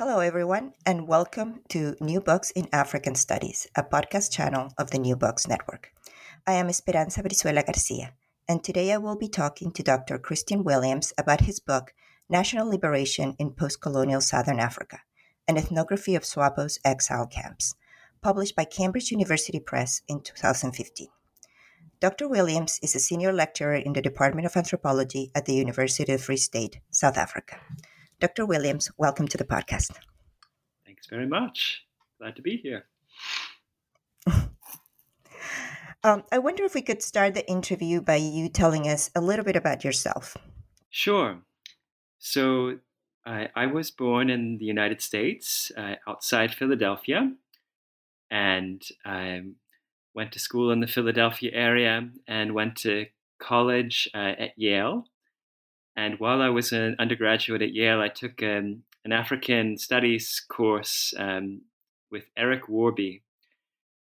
Hello, everyone, and welcome to New Books in African Studies, a podcast channel of the New Books Network. I am Esperanza Brizuela Garcia, and today I will be talking to Dr. Christian Williams about his book, National Liberation in Postcolonial Southern Africa An Ethnography of SWAPO's Exile Camps, published by Cambridge University Press in 2015. Dr. Williams is a senior lecturer in the Department of Anthropology at the University of Free State, South Africa. Dr. Williams, welcome to the podcast. Thanks very much. Glad to be here. um, I wonder if we could start the interview by you telling us a little bit about yourself. Sure. So, I, I was born in the United States, uh, outside Philadelphia, and I went to school in the Philadelphia area and went to college uh, at Yale and while I was an undergraduate at Yale, I took um, an African studies course um, with Eric Worby,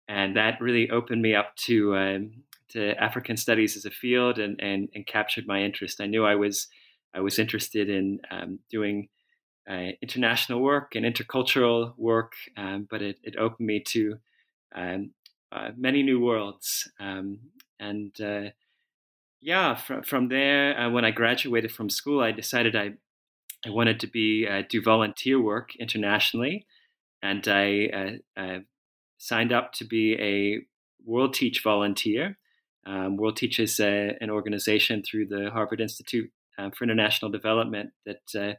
And that really opened me up to, um, to African studies as a field and, and, and, captured my interest. I knew I was, I was interested in um, doing uh, international work and intercultural work, um, but it, it opened me to um, uh, many new worlds. and uh, yeah, from, from there, uh, when I graduated from school, I decided I, I wanted to be uh, do volunteer work internationally, and I uh, uh signed up to be a World Teach volunteer. Um, World Teach is uh, an organization through the Harvard Institute for International Development that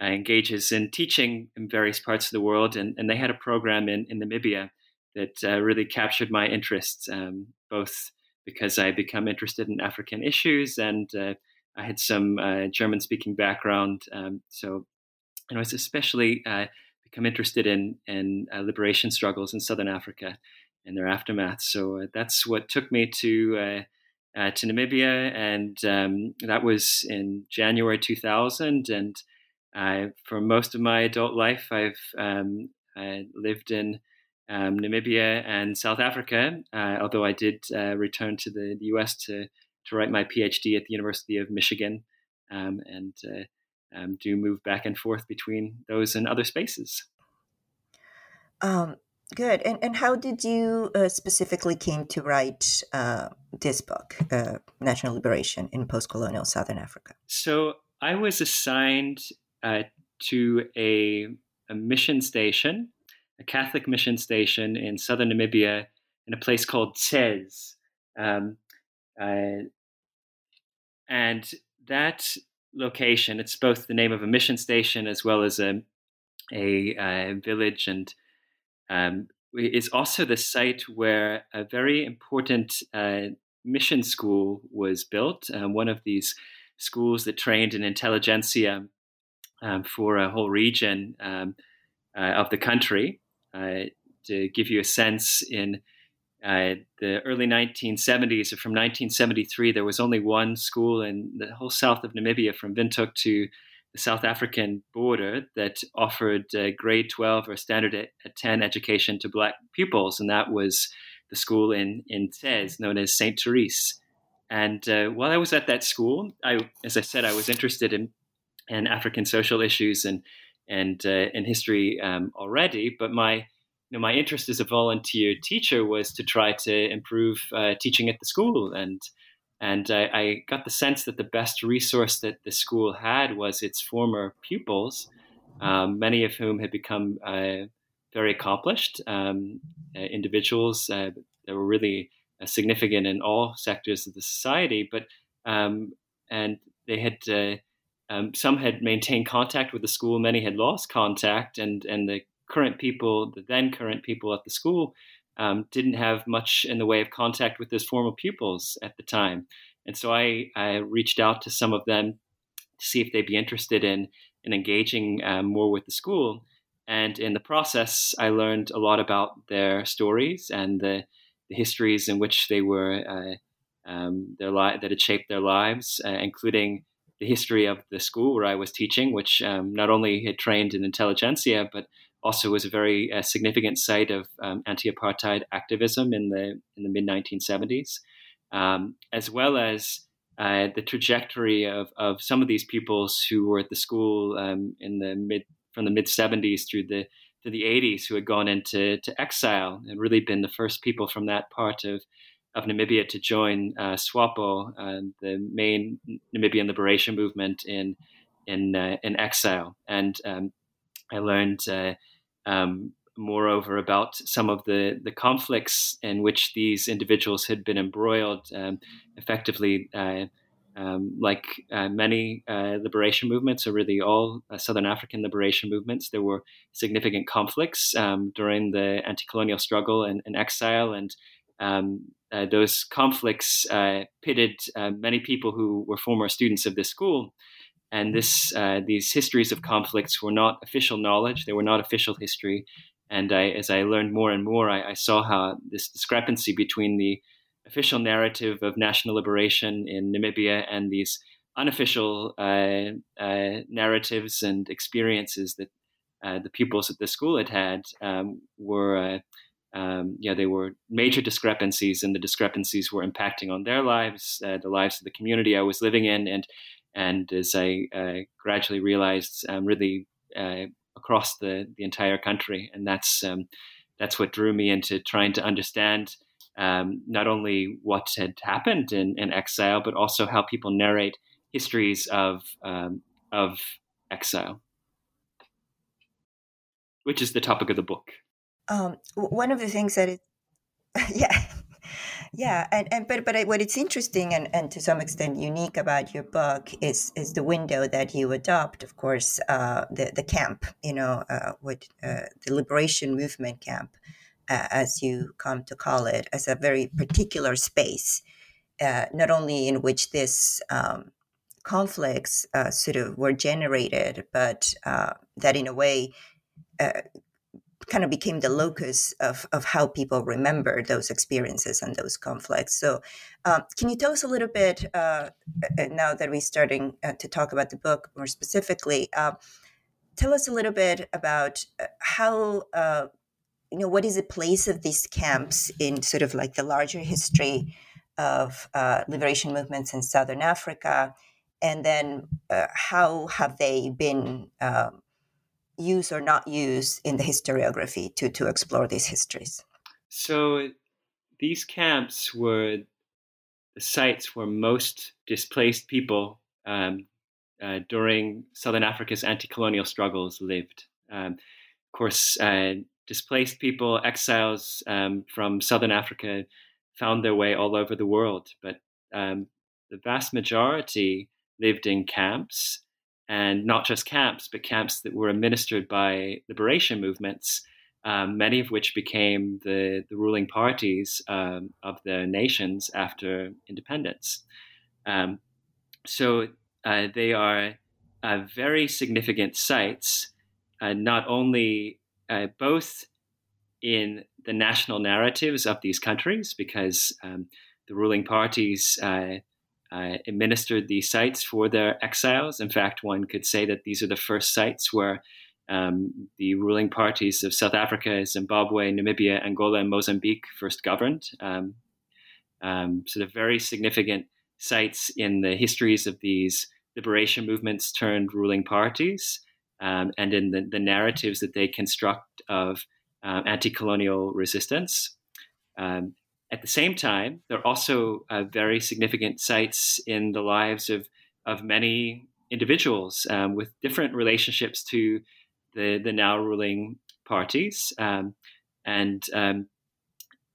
engages in teaching in various parts of the world, and, and they had a program in, in Namibia that really captured my interests, um, both because I become interested in African issues and uh, I had some uh, German speaking background. Um, so and I was especially uh, become interested in, in uh, liberation struggles in Southern Africa and their aftermath. So uh, that's what took me to uh, to Namibia, and um, that was in January 2000. And for most of my adult life, I've um, lived in um, Namibia and South Africa, uh, although I did uh, return to the, US to, to write my PhD at the University of Michigan um, and uh, um, do move back and forth between those and other spaces. Um, good. And, and how did you uh, specifically came to write uh, this book, uh, National Liberation in Postcolonial Southern Africa? So I was assigned to a, a mission station a Catholic mission station in southern Namibia in a place called Tses. Um, uh, and that location, it's both the name of a mission station as well as a, a, a village, and um, is also the site where a very important uh, mission school was built. Um, one of these schools that trained an intelligentsia um, for a whole region um, uh, of the country. Uh, to give you a sense, in uh, the early 1970s, or from 1973, there was only one school in the whole south of Namibia, from Windhoek to the South African border, that offered uh, grade 12 or standard 10 education to black pupils, and that was the school in in Tses, known as Saint Therese. And uh, while I was at that school, I, as I said, I was interested in in African social issues and and uh, in history um, already. But my you know, my interest as a volunteer teacher was to try to improve uh, teaching at the school, and and I, I, got the sense that the best resource that the school had was its former pupils, um, many of whom had become uh, very accomplished um, uh, individuals uh, that were really uh, significant in all sectors of the society, but um, and they had um, some had maintained contact with the school, many had lost contact, and and the current people, the then current people at the school, um, didn't have much in the way of contact with those former pupils at the time. And so I, I reached out to some of them to see if they'd be interested in in engaging um, more with the school. And in the process, I learned a lot about their stories and the, the histories in which they were uh, um, their li- that had shaped their lives, uh, including the history of the school where I was teaching, which um, not only had trained in intelligentsia, but also was a very uh, significant site of um, anti-apartheid activism in the in the mid 1970s, um, as well as uh, the trajectory of, of some of these pupils who were at the school um, in the mid from the mid 70s through the to the 80s who had gone into to exile and really been the first people from that part of of Namibia to join uh, SWAPO, uh, the main Namibian liberation movement in in uh, in exile. And um, I learned, uh, um, moreover, about some of the the conflicts in which these individuals had been embroiled, um, effectively. Uh, um, like uh, many liberation movements, or really all Southern African liberation movements, there were significant conflicts um, during the anti-colonial struggle and, and exile, and um, uh, those conflicts uh, pitted uh, many people who were former students of this school. And this, uh, these histories of conflicts were not official knowledge; they were not official history. And I, as I learned more and more, I, I, saw how this discrepancy between the official narrative of national liberation in Namibia and these unofficial uh, uh, narratives and experiences that the pupils at the school had had um, were um, yeah, there were major discrepancies, and the discrepancies were impacting on their lives, uh, the lives of the community I was living in, and and as I uh, gradually realized, um, really uh, across the the entire country, and that's um, that's what drew me into trying to understand um, not only what had happened in, in exile, but also how people narrate histories of um, of exile, which is the topic of the book. Um, one of the things that it, yeah, yeah, and, and but but what it's interesting and, and to some extent unique about your book is is the window that you adopt. Of course, uh, the the camp, you know, uh, what uh, the liberation movement camp, uh, as you come to call it, as a very particular space, uh, not only in which this. Um, conflicts uh, sort of were generated, but that in a way kind of became the locus of, of how people remember those experiences and those conflicts. So, um, can you tell us a little bit uh, uh, now that we're starting uh, to talk about the book more specifically? Uh, tell us a little bit about uh, how uh, you know what is the place of these camps in sort of like the larger history of liberation movements in Southern Africa, and then how have they been um, use or not use in the historiography to, to explore these histories? So these camps were the sites where most displaced people um, uh, during Southern Africa's anti-colonial struggles lived. Um, of course, uh, displaced people, exiles um, from Southern Africa, found their way all over the world, but um, the vast majority lived in camps and not just camps, but camps that were administered by liberation movements, um, many of which became the, the ruling parties um, of the nations after independence. Um, so uh, they are uh, very significant sites, uh, not only uh, both in the national narratives of these countries, because um, the ruling parties uh, administered these sites for their exiles. In fact, one could say that these are the first sites where um, the ruling parties of South Africa, Zimbabwe, Namibia, Angola, and Mozambique first governed. Um, um, so, they're very significant sites in the histories of these liberation movements turned ruling parties um, and in the, the, narratives that they construct of uh, anti colonial resistance. Um, at the same time, there are also uh, very significant sites in the lives of, of many individuals um, with different relationships to the, the now ruling parties. Um, and um,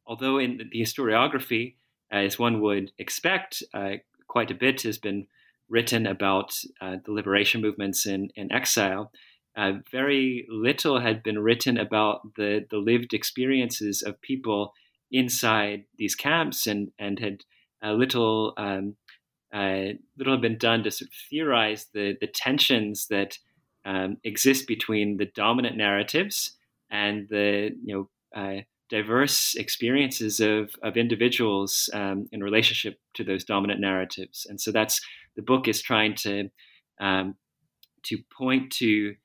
although in the historiography, as one would expect, uh, quite a bit has been written about uh, the liberation movements in, in exile, uh, very little had been written about the, the lived experiences of people inside these camps and and had a little um, uh, little had been done to sort of theorize the the tensions that um, exist between the dominant narratives and the you know uh, diverse experiences of, of individuals um, in relationship to those dominant narratives. And so that's the book is trying to um, to point to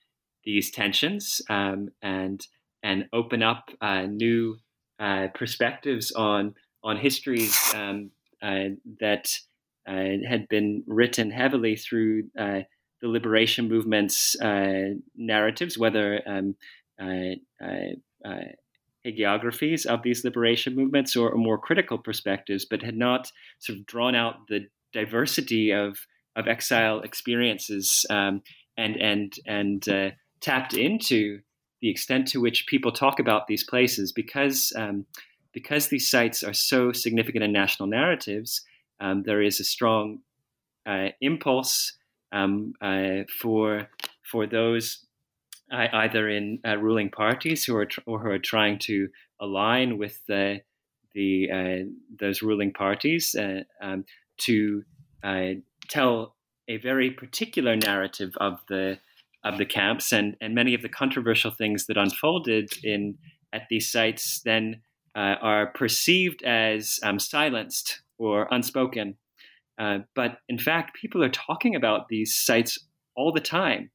these tensions um, and and open up uh, new uh, perspectives on on histories um, uh, that uh, had been written heavily through uh, the liberation movement's narratives, whether um, hagiographies of these liberation movements or, or, more critical perspectives, but had not sort of drawn out the diversity of of exile experiences um, and and and uh, tapped into the extent to which people talk about these places because um, because these sites are so significant in national narratives. Um, there is a strong uh, impulse um, uh, for for those either in uh, ruling parties who are tr- or who are trying to align with the the uh, those ruling parties uh, um, to uh, tell a very particular narrative of the of the camps and and many of the controversial things that unfolded in at these sites then uh, are perceived as um, silenced or unspoken. Uh, but in fact, people are talking about these sites all the time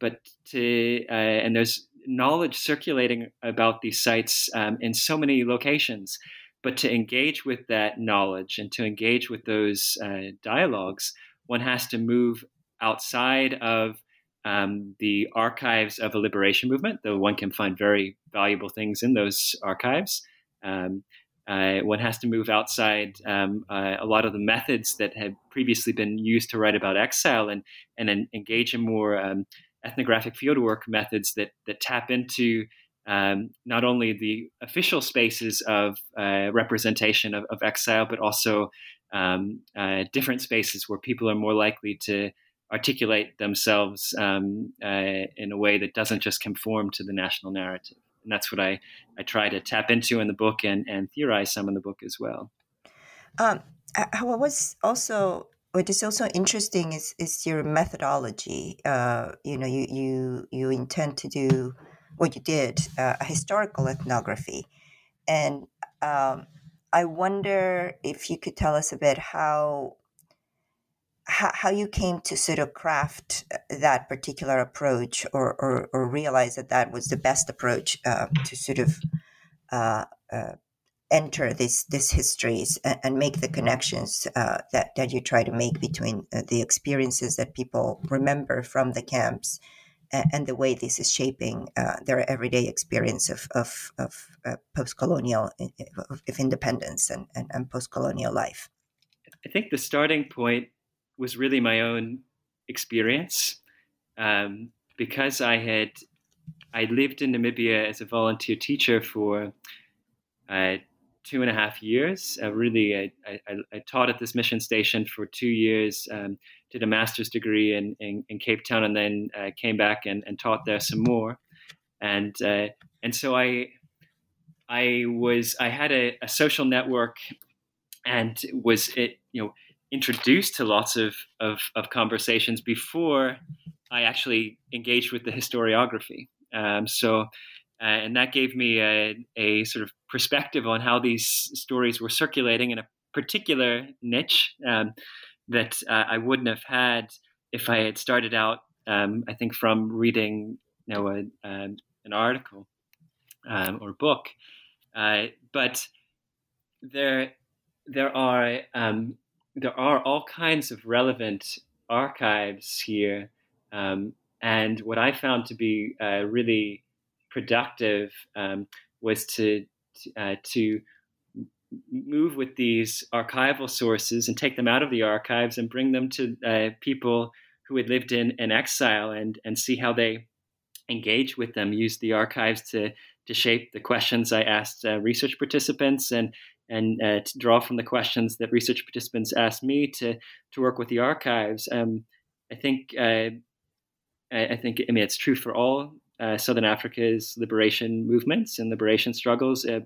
but to uh, and there's knowledge circulating about these sites um, in so many locations but to engage with that knowledge and to engage with those uh, dialogues one has to move outside of um, the archives of a liberation movement though one can find very valuable things in those archives um, uh, one has to move outside um, uh, a lot of the methods that had previously been used to write about exile and and engage in more um, ethnographic fieldwork methods that that tap into um, not only the official spaces of uh, representation of, of, exile, but also um, uh, different spaces where people are more likely to articulate themselves um, uh, in a way that doesn't just conform to the national narrative. And that's what I, I try to tap into in the book and, and theorize some in the book as well. Um, I was also what is also interesting is is your methodology. Uh, you know, you you you intend to do what you did uh, a historical ethnography, and um, I wonder if you could tell us a bit how, how how you came to sort of craft uh, that particular approach, or or, or realize that that was the best approach uh, to sort of uh, uh enter these these histories and, and make the connections uh, that that you try to make between uh, the experiences that people remember from the camps and, and the way this is shaping their everyday experience of of, of uh, post colonial of, independence and, and, and post colonial life. I think the starting point was really my own experience um, because I had I lived in Namibia as a volunteer teacher for uh, two and a half years. Uh, really, I, I, I, taught at this mission station for two years, um, did a master's degree in, in, in Cape Town, and then uh, came back and, and, taught there some more. And uh, and so I I was I had a, a, social network, and was it you know introduced to lots of, of, of conversations before I actually engaged with the historiography. Um, so uh, and that gave me a, a, sort of perspective on how these stories were circulating in a particular niche um, that uh, I wouldn't have had if I had started out. Um, I think from reading, you know, a, um, an article um, or book, uh, but there there are um, there are all kinds of relevant archives here, um, and what I found to be uh, really productive um, was to uh, to move with these archival sources and take them out of the archives and bring them to uh, people who had lived in, in exile and and see how they engage with them. Use the archives to to shape the questions I asked uh, research participants and and uh, to draw from the questions that research participants asked me to to work with the archives. Um, I think uh, I, I think I mean it's true for all uh, Southern Africa's liberation movements and liberation struggles, uh,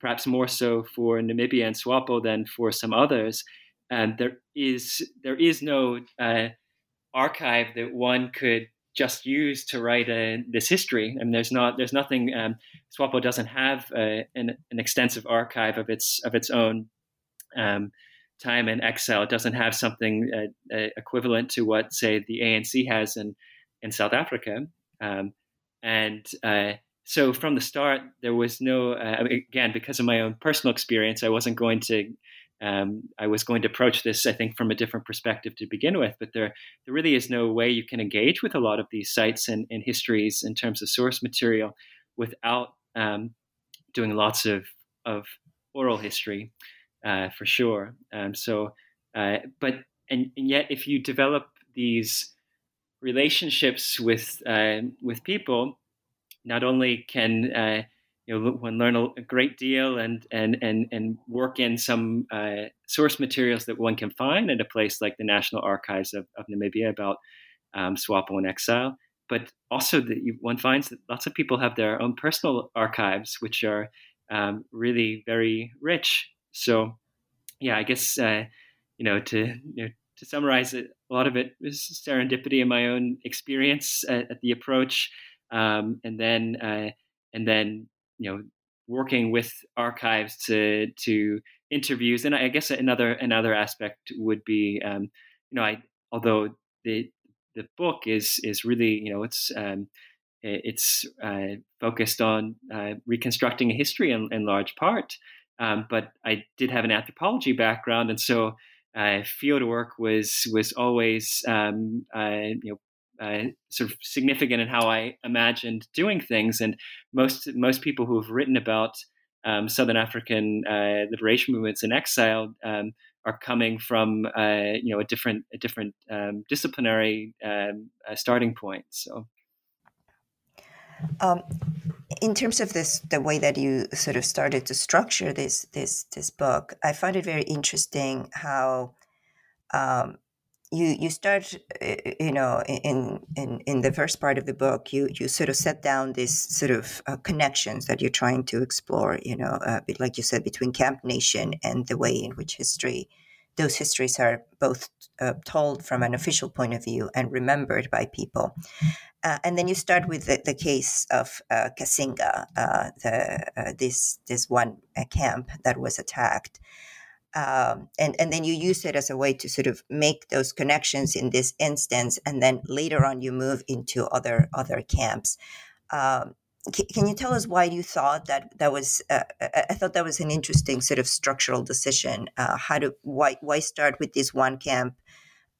perhaps more so for Namibia and SWAPO than for some others. And there is there is no uh, archive that one could just used to write uh, this history. And there's not there's nothing. Um, SWAPO doesn't have uh, an, an, extensive archive of its of its own. Um, time in exile. It doesn't have something uh, uh, equivalent to what, say, the ANC has in in South Africa. Um, and uh, so from the start, there was no uh, again because of my own personal experience, I wasn't going to. Um, I was going to approach this, I think, from a different perspective to begin with. But there, there really is no way you can engage with a lot of these sites and, and histories in terms of source material without um, doing lots of of oral history uh, for sure. Um, so, uh, but and, and, yet, if you develop these relationships with uh, with people, not only can uh, you know one learn a, great deal and and and and work in some uh, source materials that one can find at a place like the National Archives of, of Namibia about um, SWAPO and exile. But also, that one finds that lots of people have their own personal archives, which are um, really very rich so, yeah, I guess uh, you know to you know, to summarize it, a lot of it was serendipity in my own experience at, at the approach, um, and then uh, and then you know working with archives to to interviews. And I guess another another aspect would be um, you know I although the the book is is really you know it's um, it's uh, focused on uh, reconstructing a history in, in large part. Um, but I did have an anthropology background, and so uh, field work was was always um, uh, you know uh, sort of significant in how I imagined doing things. And most most people who have written about um, Southern African uh, liberation movements in exile um, are coming from uh, you know a different a different um, disciplinary um, uh, starting point. So. Um, in terms of this, the way that you sort of started to structure this this this book, I find it very interesting how um, you you start, uh, you know, in in in the first part of the book, you you sort of set down these sort of uh, connections that you're trying to explore, you know, uh, like you said, between Camp Nation and the way in which history those histories are both uh, told from an official point of view and remembered by people. Uh, and then you start with the, the case of Kasinga, the, this this one camp that was attacked, um, and and then you use it as a way to sort of make those connections in this instance, and then later on you move into other other camps. Um, can you tell us why you thought that that was? Uh, I thought that was an interesting sort of structural decision. Uh, how to why why start with this one camp,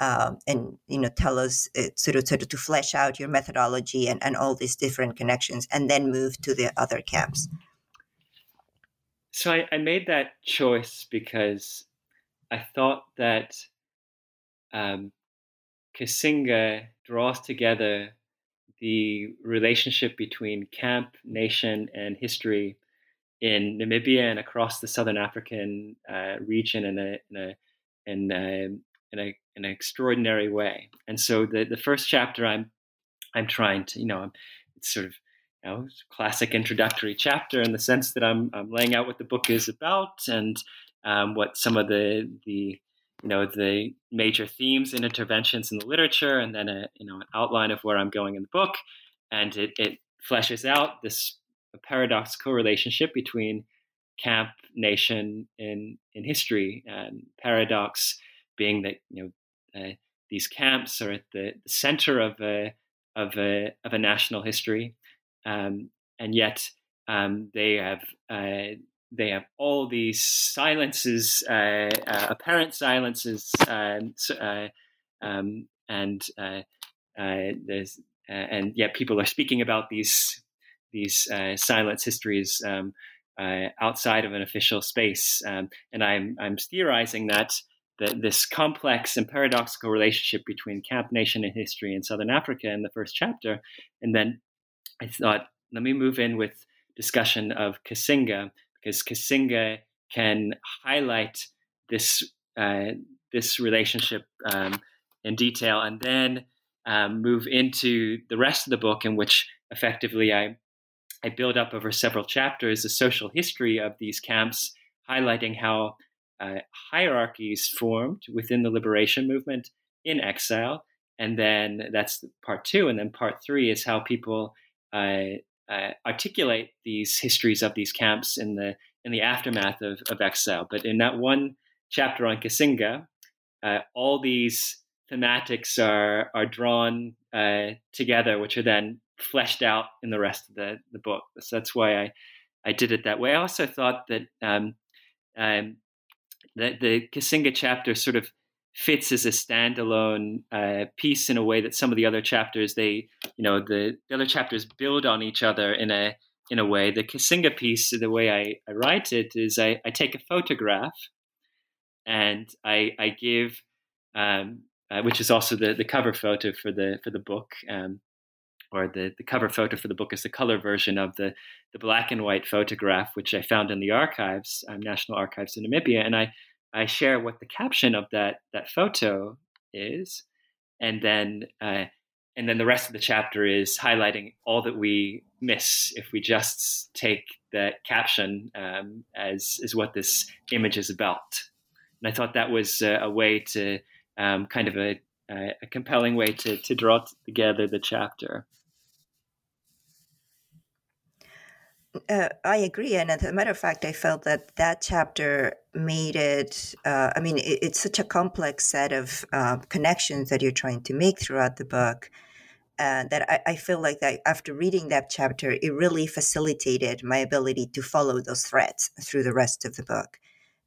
um, and you know tell us uh, sort of sort of to flesh out your methodology and, and all these different connections, and then move to the other camps. So I, I made that choice because I thought that um, Kasinga draws together the relationship between camp, nation, and history in Namibia and across the Southern African uh, region in a in a in a, in a in an extraordinary way. And so the the first chapter I'm I'm trying to you know it's sort of know classic introductory chapter in the sense that I'm I'm laying out what the book is about and um, what some of the the you know the major themes and interventions in the literature, and then a you know an outline of where I'm going in the book, and it, it fleshes out this paradoxical relationship between camp, nation, in in history, and paradox being that you know uh, these camps are at the, the center of a of a of a national history, um, and yet um, they have uh, they have all these silences, uh, uh, apparent silences, um, uh, um, and uh, uh, there's and yet people are speaking about these these silence histories um, outside of an official space. Um, and I'm I'm theorizing that that this complex and paradoxical relationship between camp nation and history in Southern Africa in the first chapter, and then I thought let me move in with discussion of Kasinga because Kasinga can highlight this uh, this relationship um, in detail, and then um, move into the rest of the book, in which effectively I I build up over several chapters the social history of these camps, highlighting how uh, hierarchies formed within the liberation movement in exile, and then that's part two, and then part three is how people uh, uh, articulate these histories of these camps in the in the aftermath of, of exile. But in that one chapter on Kasinga, uh, all these thematics are are drawn uh, together, which are then fleshed out in the rest of the, the book. So that's why I, I did it that way. I also thought that um, um, that the Kasinga chapter sort of fits as a standalone uh, piece in a way that some of the other chapters they you know the, the other chapters build on each other in a in a way the Kasinga piece the way I, I write it is I, I take a photograph and I, I give um, uh, which is also the, the cover photo for the for the book um, or the, the cover photo for the book is the color version of the, the black and white photograph, which I found in the archives, um, National Archives in Namibia. And I, I share what the caption of that, that photo is. And then, uh, and then the rest of the chapter is highlighting all that we miss if we just take that caption um, as, as what this image is about. And I thought that was a, a way to um, kind of a, a, compelling way to, to draw together the chapter. Uh, I agree, and as a matter of fact, I felt that that chapter made it. Uh, I mean, it, it's such a complex set of uh, connections that you're trying to make throughout the book. Uh, that I, I, feel like that after reading that chapter, it really facilitated my ability to follow those threads through the rest of the book,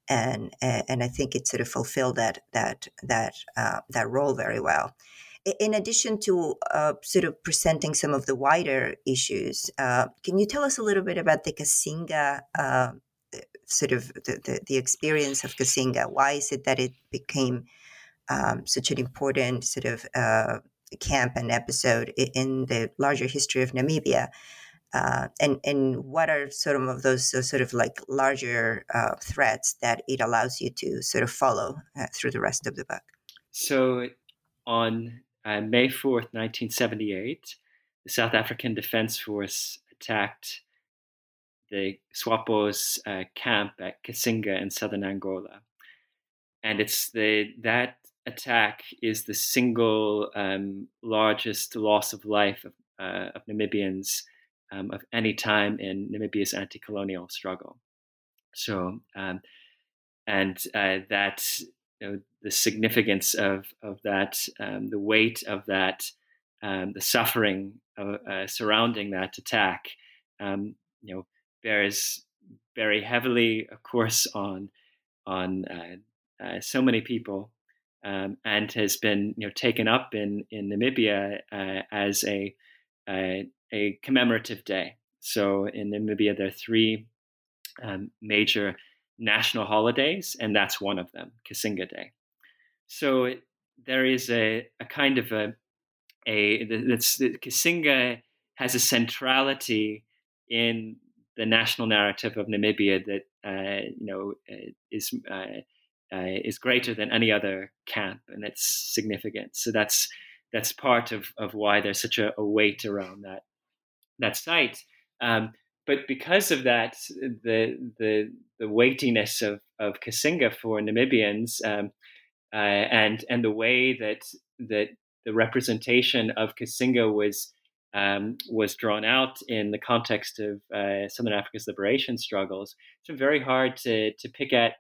and and I think it sort of fulfilled that that that uh, that role very well in addition to uh, sort of presenting some of the wider issues, uh, can you tell us a little bit about the Kasinga, uh, sort of the, the, the, experience of Kasinga? Why is it that it became um, such an important sort of uh, camp and episode in the larger history of Namibia? Uh, and and what are sort of those sort of like larger uh, threats that it allows you to sort of follow through the rest of the book? So on uh, May 4th, 1978, the South African Defense Force attacked the SWAPO's uh, camp at Kasinga in southern Angola. And it's the that attack is the single um, largest loss of life of, uh, of Namibians um, of any time in Namibia's anti-colonial struggle. So, um, and uh, that you know, the significance of of that, um, the weight of that, um, the suffering of, uh, surrounding that attack, um, you know, bears very heavily, of course, on on uh, uh, so many people, um, and has been you know taken up in in Namibia uh, as a, a, a commemorative day. So in Namibia, there are three um, major national holidays, and that's one of them, Kasinga Day. So it, there is a, a kind of a a that's Kasinga has a centrality in the national narrative of Namibia that uh, you know uh, is uh, uh, is greater than any other camp, and it's significant. So that's that's part of, of why there's such a, a weight around that that site. Um, but because of that, the the the weightiness of of Kasinga for Namibians, um, uh, and and the way that that the representation of Kasinga was um, was drawn out in the context of uh, Southern Africa's liberation struggles, it's very hard to to pick at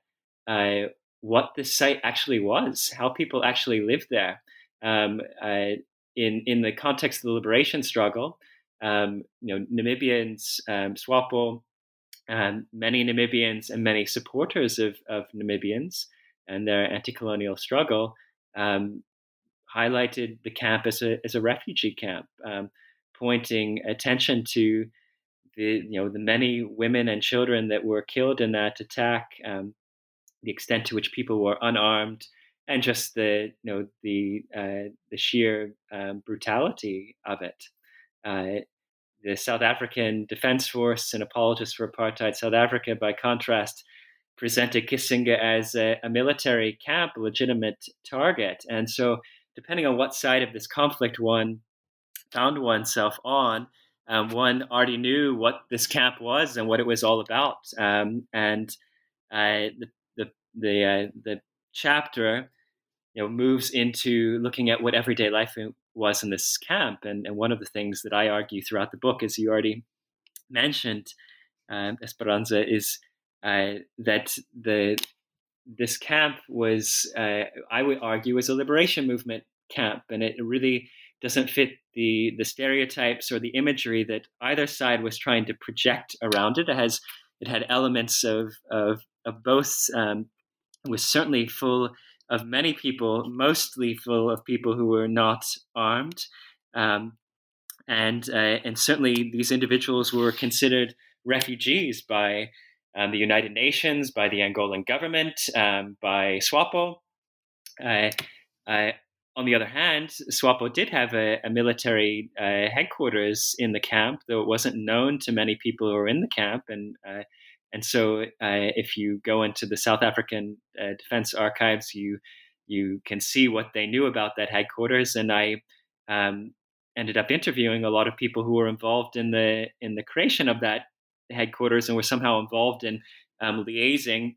uh, what the site actually was, how people actually lived there. Um, uh, in in the context of the liberation struggle, um, you know, Namibians, um, SWAPO, um, many Namibians and many supporters of, of Namibians and their anti-colonial struggle um, highlighted the camp as a, as a refugee camp, um, pointing attention to the you know the many women and children that were killed in that attack, um, the extent to which people were unarmed, and just the you know the uh, the sheer um, brutality of it. Uh, the South African Defense Force, and apologists for apartheid South Africa, by contrast, presented Kasinga as a, a, military camp, a legitimate target. And so, depending on what side of this conflict one found oneself on, um, one already knew what this camp was and what it was all about. Um, and uh, the the the, uh, the chapter you know moves into looking at what everyday life was in this camp. And, and one of the things that I argue throughout the book, as you already mentioned, um, Esperanza, is uh, that the this camp was, uh, I would argue, was a liberation movement camp, and it really doesn't fit the the stereotypes or the imagery that either side was trying to project around it. It has it had elements of of, of both. Um, was certainly full of many people, mostly full of people who were not armed, um, and uh, and certainly these individuals were considered refugees by um, the United Nations, by the Angolan government, um, by SWAPO. Uh, uh, on the other hand, SWAPO did have a, a military uh, headquarters in the camp, though it wasn't known to many people who were in the camp. And uh, and so, uh, if you go into the South African uh, Defense Archives, you you can see what they knew about that headquarters. And I um, ended up interviewing a lot of people who were involved in the in the creation of that headquarters and were somehow involved in um, liaising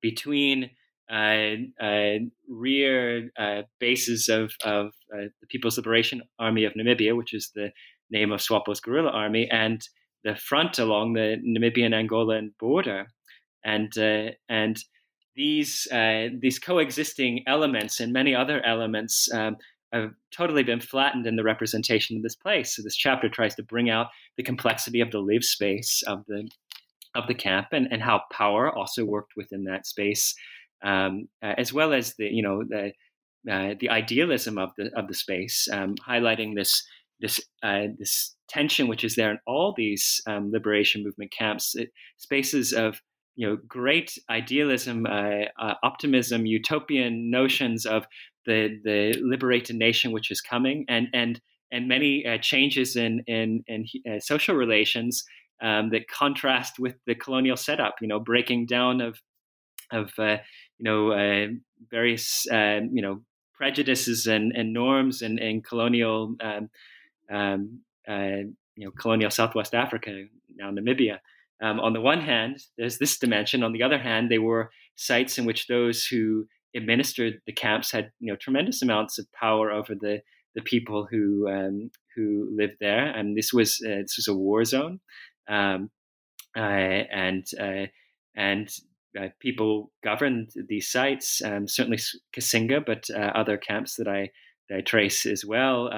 between uh, uh, rear uh, bases of, of uh, the People's Liberation Army of Namibia, which is the name of SWAPO's guerrilla army, and the front along the Namibian Angolan border, and uh, and these uh, these coexisting elements and many other elements um, have totally been flattened in the representation of this place. So this chapter tries to bring out the complexity of the live space of the of the camp and, and how power also worked within that space, um, uh, as well as the you know the uh, the idealism of the of the space, um, highlighting this this uh, this tension which is there in all these um, liberation movement camps, it, spaces of you know great idealism, uh, uh, optimism, utopian notions of the the liberated nation which is coming, and and and many uh, changes in in, in uh, social relations um, that contrast with the colonial setup. You know, breaking down of of uh, you know various you know prejudices and, and norms and, and colonial um, um, you know colonial Southwest Africa now Namibia. Um, on the one hand, there's this dimension. On the other hand, they were sites in which those who administered the camps had you know tremendous amounts of power over the the people who um, who lived there. And this was uh, this was a war zone, um, uh, and uh, and uh, people governed these sites. Um, certainly Kasinga, but uh, other camps that I that I trace as well.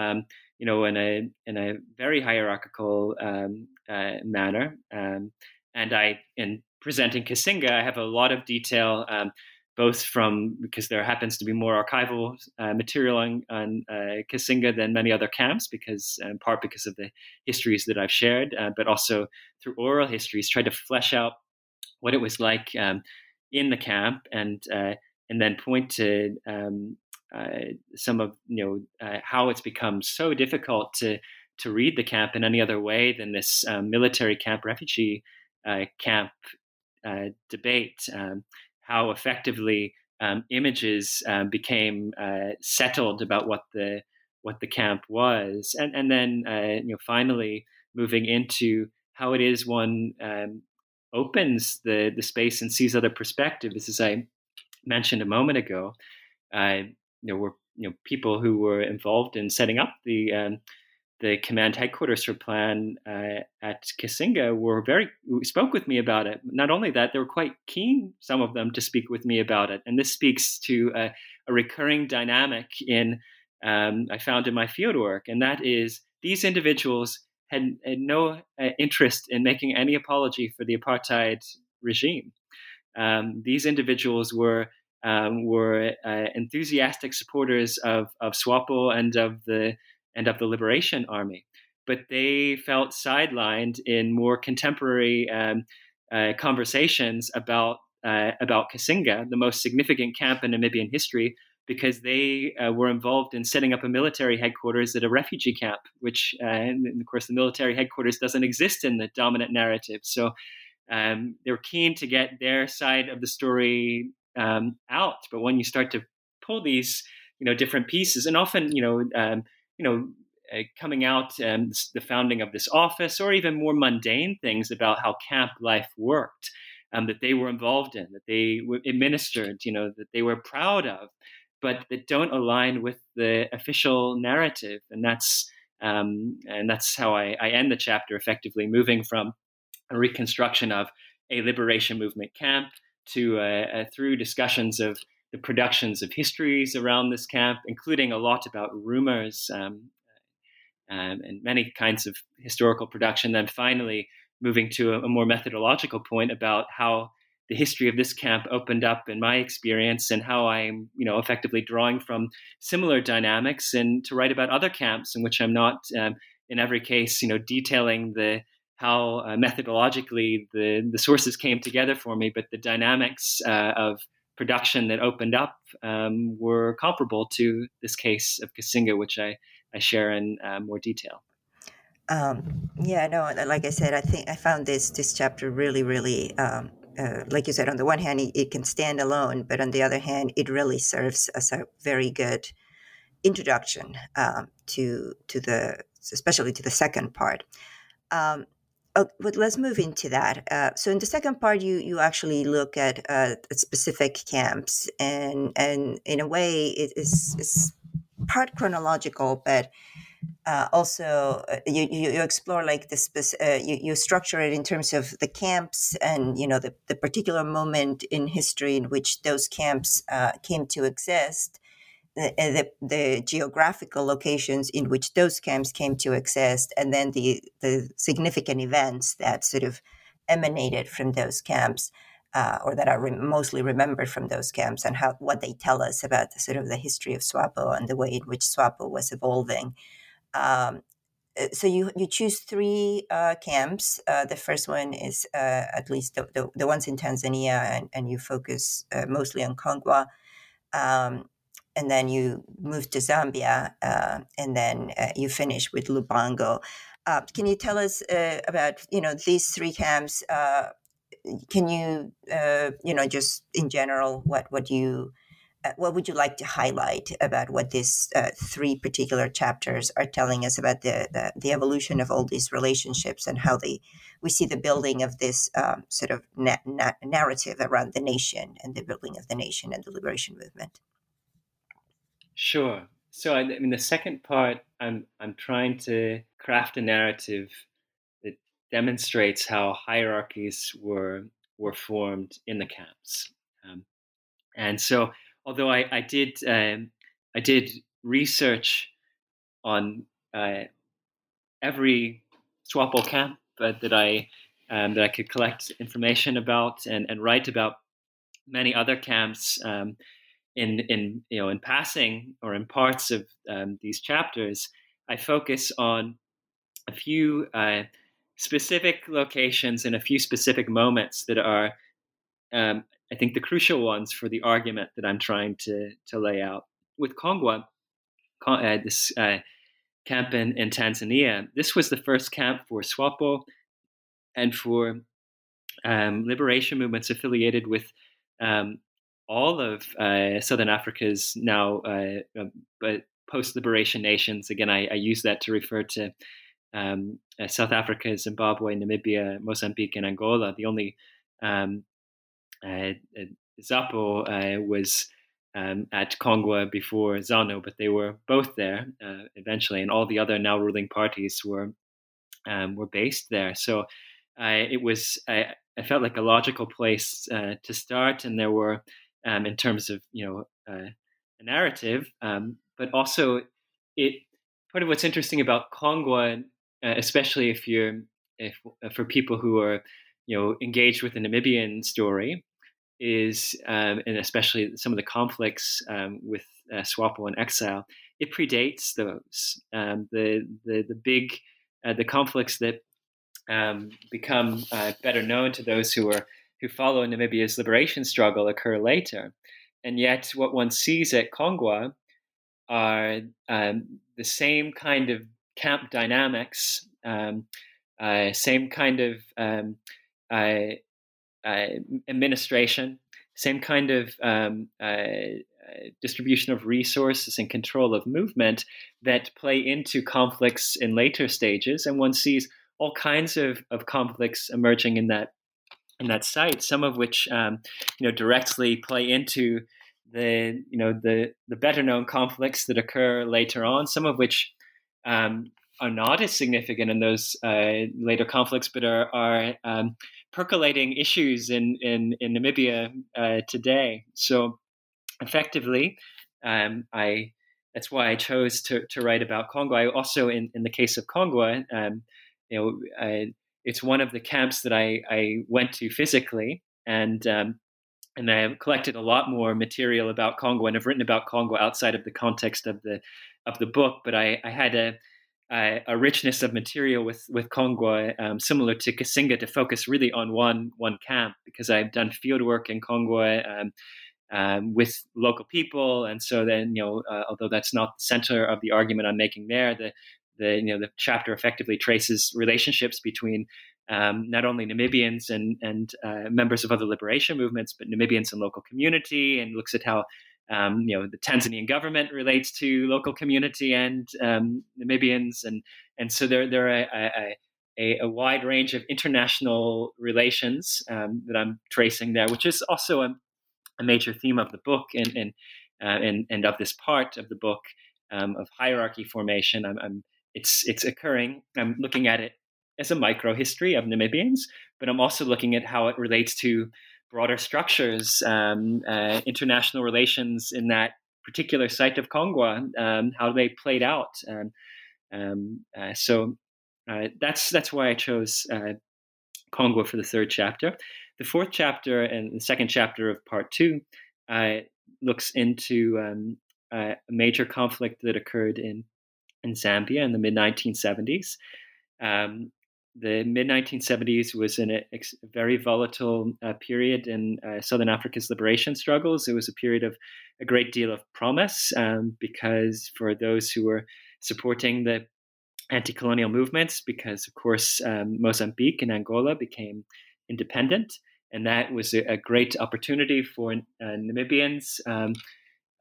Um, you know, in a in a very hierarchical um, uh, manner. Um, and I, in presenting Kasinga, I have a lot of detail, um, both from because there happens to be more archival uh, material on, on uh, Kasinga than many other camps, because in part because of the histories that I've shared, uh, but also through oral histories, try to flesh out what it was like um, in the camp, and uh, and then point to um, uh, some of you know uh, how it's become so difficult to to read the camp in any other way than this um, military camp refugee uh, camp uh, debate. Um, how effectively um, images became uh, settled about what the what the camp was, and and then you know finally moving into how it is one um, opens the the space and sees other perspectives, as I mentioned a moment ago. Uh, there were you know people who were involved in setting up the um, the command headquarters for PLAN uh, at Kasinga were very spoke with me about it. Not only that, they were quite keen, some of them, to speak with me about it. And this speaks to a, a recurring dynamic in um, I found in my fieldwork, and that is these individuals had, had no uh, interest in making any apology for the apartheid regime. Um, these individuals were um, were uh, enthusiastic supporters of, of SWAPO and of the and of the Liberation Army, but they felt sidelined in more contemporary um, uh, conversations about uh, about Kasinga, the most significant camp in Namibian history, because they uh, were involved in setting up a military headquarters at a refugee camp, which, uh, and of course, the military headquarters doesn't exist in the dominant narrative. So um, they were keen to get their side of the story um, out. But when you start to pull these, you know, different pieces, and often, you know, um, you know, uh, coming out um, the founding of this office, or even more mundane things about how camp life worked, um, that they were involved in, that they were administered, you know, that they were proud of. but that don't align with the official narrative. And that's um, and that's how I, I end the chapter effectively, moving from a reconstruction of a liberation movement camp to uh, uh, through discussions of the productions of histories around this camp, including a lot about rumors um, um, and many kinds of historical production. Then finally, moving to a, a, more methodological point about how the history of this camp opened up in my experience and how I'm, you know, effectively drawing from similar dynamics and to write about other camps in which I'm not, um, in every case, you know, detailing the how uh, methodologically the the sources came together for me, but the dynamics uh, of production that opened up um, were comparable to this case of Kasinga, which I, I share in uh, more detail. Um, yeah, no, like I said, I think I found this this chapter really, really, um, uh, like you said. On the one hand, it, it, can stand alone, but on the other hand, it really serves as a very good introduction um, to to the, especially to the second part. Um, Oh, but let's move into that. Uh, so in the second part, you you actually look at, uh, specific camps, and and in a way, it is is part chronological, but uh, also uh, you, you, explore like the spec- uh, you, you structure it in terms of the camps and you know the, the particular moment in history in which those camps uh, came to exist the, the, the, geographical locations in which those camps came to exist, and then the, the significant events that sort of emanated from those camps, uh, or that are re- mostly remembered from those camps, and how what they tell us about the, sort of the history of SWAPO and the way in which SWAPO was evolving. Um, uh, so you you choose three uh, camps. Uh, the first one is uh, at least the, the, the, ones in Tanzania, and, and you focus uh, mostly on Kongwa. Um, and then you move to Zambia, uh, and then uh, you finish with Lubango. Uh, can you tell us uh, about you know these three camps? Uh, can you uh, you know just in general what what you what would you like to highlight about what these three particular chapters are telling us about the, the, the evolution of all these relationships and how they we see the building of this um, sort of na- na- narrative around the nation and the building of the nation and the liberation movement. Sure. So I, I mean, the second part, I'm I'm trying to craft a narrative that demonstrates how hierarchies were were formed in the camps, um, and so although I I did um, I did research on uh, every SWAPO camp uh, that I um, that I could collect information about and, and write about many other camps. Um, in in you know in passing or in parts of um, these chapters, I focus on a few uh, specific locations and a few specific moments that are, um, I think, the crucial ones for the argument that I'm trying to to lay out. With Kongwa, uh, this uh, camp in, in Tanzania, this was the first camp for SWAPO and for um, liberation movements affiliated with um, all of uh, Southern Africa's now uh, uh post liberation nations. Again, I, I, use that to refer to um, uh, South Africa, Zimbabwe, Namibia, Mozambique, and Angola. The only um, uh, ZAPU was um, at Kongwa before ZANU, but they were both there eventually, and all the other now ruling parties were um, were based there. So it was I, I, felt like a logical place to start, and there were um, in terms of you know uh, a narrative, um, but also it. Part of what's interesting about Kongwa, uh, especially if you're if uh, for people who are you know engaged with the Namibian story, is um, and especially some of the conflicts um, with uh, SWAPO and exile, it predates those. Um, the the the big uh, the conflicts that um, become uh, better known to those who are who follow Namibia's liberation struggle occur later. And yet, what one sees at Kongwa are um, the same kind of camp dynamics, um, uh, same kind of um, uh, uh, administration, same kind of um, uh, distribution of resources and control of movement that play into conflicts in later stages. And one sees all kinds of, of conflicts emerging in that in that site, some of which um, you know directly play into the you know the the better known conflicts that occur later on, some of which um, are not as significant in those uh, later conflicts, but are are um, percolating issues in in, in Namibia uh, today. So effectively, um, I that's why I chose to, to write about Kongwa. I also, in, in the case of Kongwa, um, you know, I, it's one of the camps that I, I went to physically, and um, and I have collected a lot more material about Kongwa, and I've written about Kongwa outside of the context of the of the book. But I, I had a a, a richness of material with with Kongwa, um, similar to Kasinga, to focus really on one one camp because I've done field work in Kongwa um, um, with local people, and so then you know, uh, although that's not the center of the argument I'm making there, the the you know the chapter effectively traces relationships between um, not only Namibians and and uh, members of other liberation movements, but Namibians and local community, and looks at how um, you know the Tanzanian government relates to local community and um, Namibians, and and so there there are a, a, a wide range of international relations um, that I'm tracing there, which is also a, a major theme of the book and and uh, and, and of this part of the book um, of hierarchy formation. I'm, I'm it's it's occurring. I'm looking at it as a micro history of Namibians, but I'm also looking at how it relates to broader structures, um, uh, international relations in that particular site of Kongwa, um, how they played out. Um, um uh, so uh, that's that's why I chose uh, Kongwa for the third chapter. The fourth chapter and the second chapter of part two uh, looks into um, a major conflict that occurred in in Zambia in the mid 1970s. Um, the mid 1970s was in a, a very volatile uh, period in uh, Southern Africa's liberation struggles. It was a period of a great deal of promise um, because for those who were supporting the anti colonial movements, because of course um, Mozambique and Angola became independent. And that was a, a great opportunity for uh, Namibians um,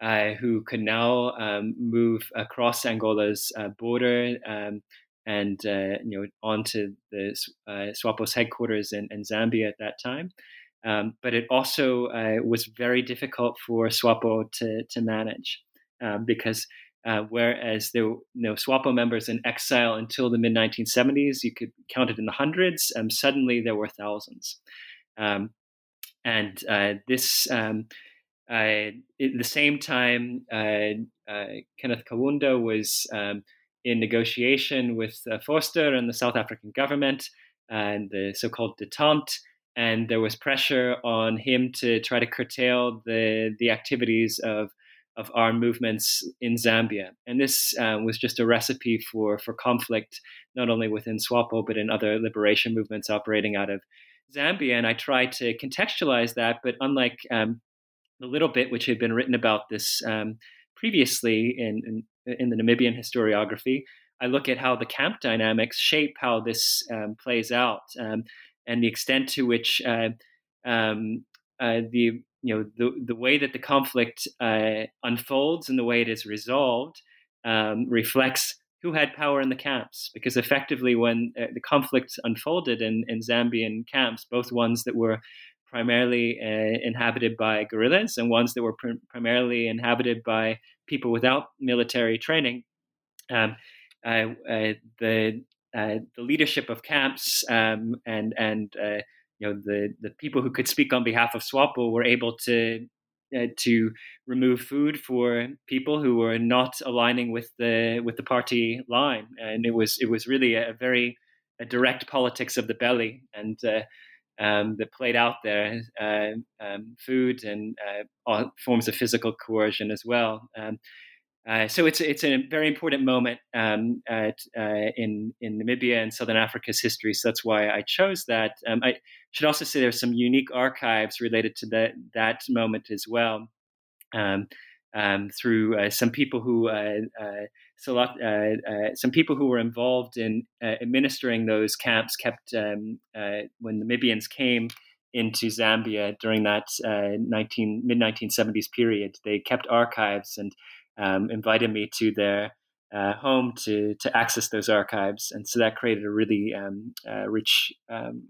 uh, who could now um, move across Angola's uh, border um, and uh, you know onto the uh, SWAPO's headquarters in, in, Zambia at that time. Um, but it also uh, was very difficult for SWAPO to to manage um, because uh, whereas there were you know, SWAPO members in exile until the mid 1970s, you could count it in the hundreds. Um, suddenly there were thousands, um, and uh, this. Um, at the same time, Kenneth Kaunda was um, in negotiation with uh, Vorster and the South African government and the so-called detente. And there was pressure on him to try to curtail the the activities of of armed movements in Zambia. And this uh, was just a recipe for for conflict, not only within SWAPO but in other liberation movements operating out of Zambia. And I try to contextualize that, but unlike um, the little bit which had been written about this um, previously in, in in the Namibian historiography, I look at how the camp dynamics shape how this um, plays out um, and the extent to which uh, um, uh, the you know the the way that the conflict uh, unfolds and the way it is resolved um, reflects who had power in the camps. Because effectively, when uh, the conflict unfolded in, in Zambian camps, both ones that were primarily uh, inhabited by guerrillas and ones that were pr- primarily inhabited by people without military training. Um, uh, uh, the uh, the leadership of camps um, and and uh, you know the the people who could speak on behalf of SWAPO were able to uh, to remove food for people who were not aligning with the with the party line, and it was it was really a, very a direct politics of the belly and. Um, that played out there, uh, um, food and uh, forms of physical coercion as well. Um, uh, so it's it's a very important moment um, at, uh, in in Namibia and Southern Africa's history. So that's why I chose that. Um, I should also say there's some unique archives related to that that moment as well, um, um through uh, some people who uh, uh, some people who were involved in administering those camps kept um, when Namibians came into Zambia during that 19 mid 1970s period. They kept archives and um, invited me to their uh, home to to access those archives, and so that created a really um, uh, rich um,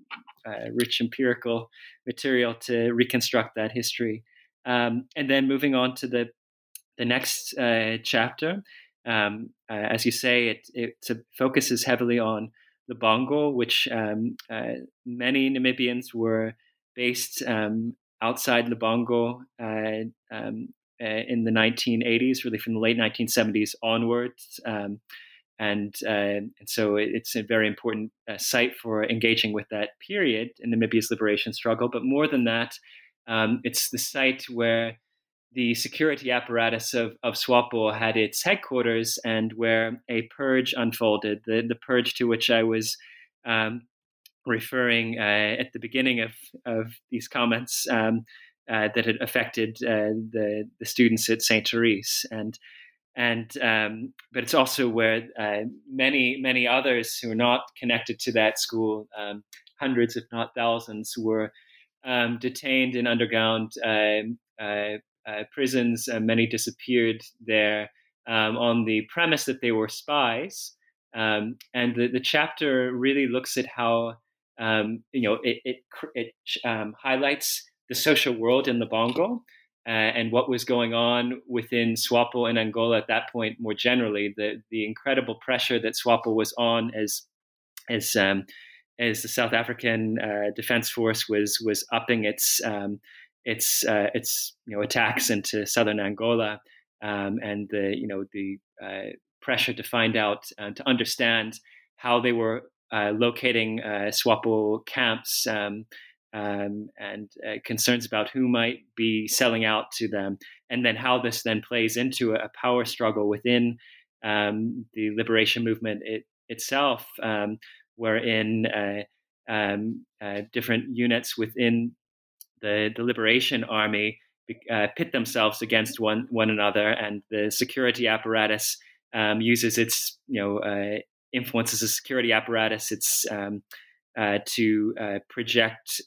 uh, rich empirical material to reconstruct that history. Um, and then moving on to the the next uh, chapter, um, uh, as you say, it, it focuses heavily on Lubango, which um, uh, many Namibians were based um, outside Lubango uh, um, uh, in the 1980s, really from the late 1970s onwards. Um, and, uh, and so it's a very important site for engaging with that period in Namibia's liberation struggle. But more than that, um, it's the site where the security apparatus of, of SWAPO had its headquarters and where a purge unfolded, the, the purge to which I was um, referring uh, at the beginning of, of these comments um, uh, that had affected uh, the, the students at St. Therese. And, and um, but it's also where uh, many, many others who are not connected to that school, um, hundreds, if not thousands, were um, detained in underground um, uh, prisons. Uh, many disappeared there um, on the premise that they were spies. Um, and the, the chapter really looks at how um, you know it it, it um, highlights the social world in Lubango. Uh, and what was going on within SWAPO and Angola at that point, more generally, the the incredible pressure that SWAPO was on as as um, as the South African uh, Defense Force was was upping its um, its uh, its you know attacks into southern Angola um, and the you know the uh, pressure to find out and to understand how they were uh, locating uh, SWAPO camps um, um, and uh, concerns about who might be selling out to them, and then how this then plays into a, power struggle within um, the liberation movement it, itself, um, wherein uh, um, different units within the, the Liberation Army uh, pit themselves against one one another, and the security apparatus um, uses its you know uh, influences the security apparatus. It's um, uh, to uh, project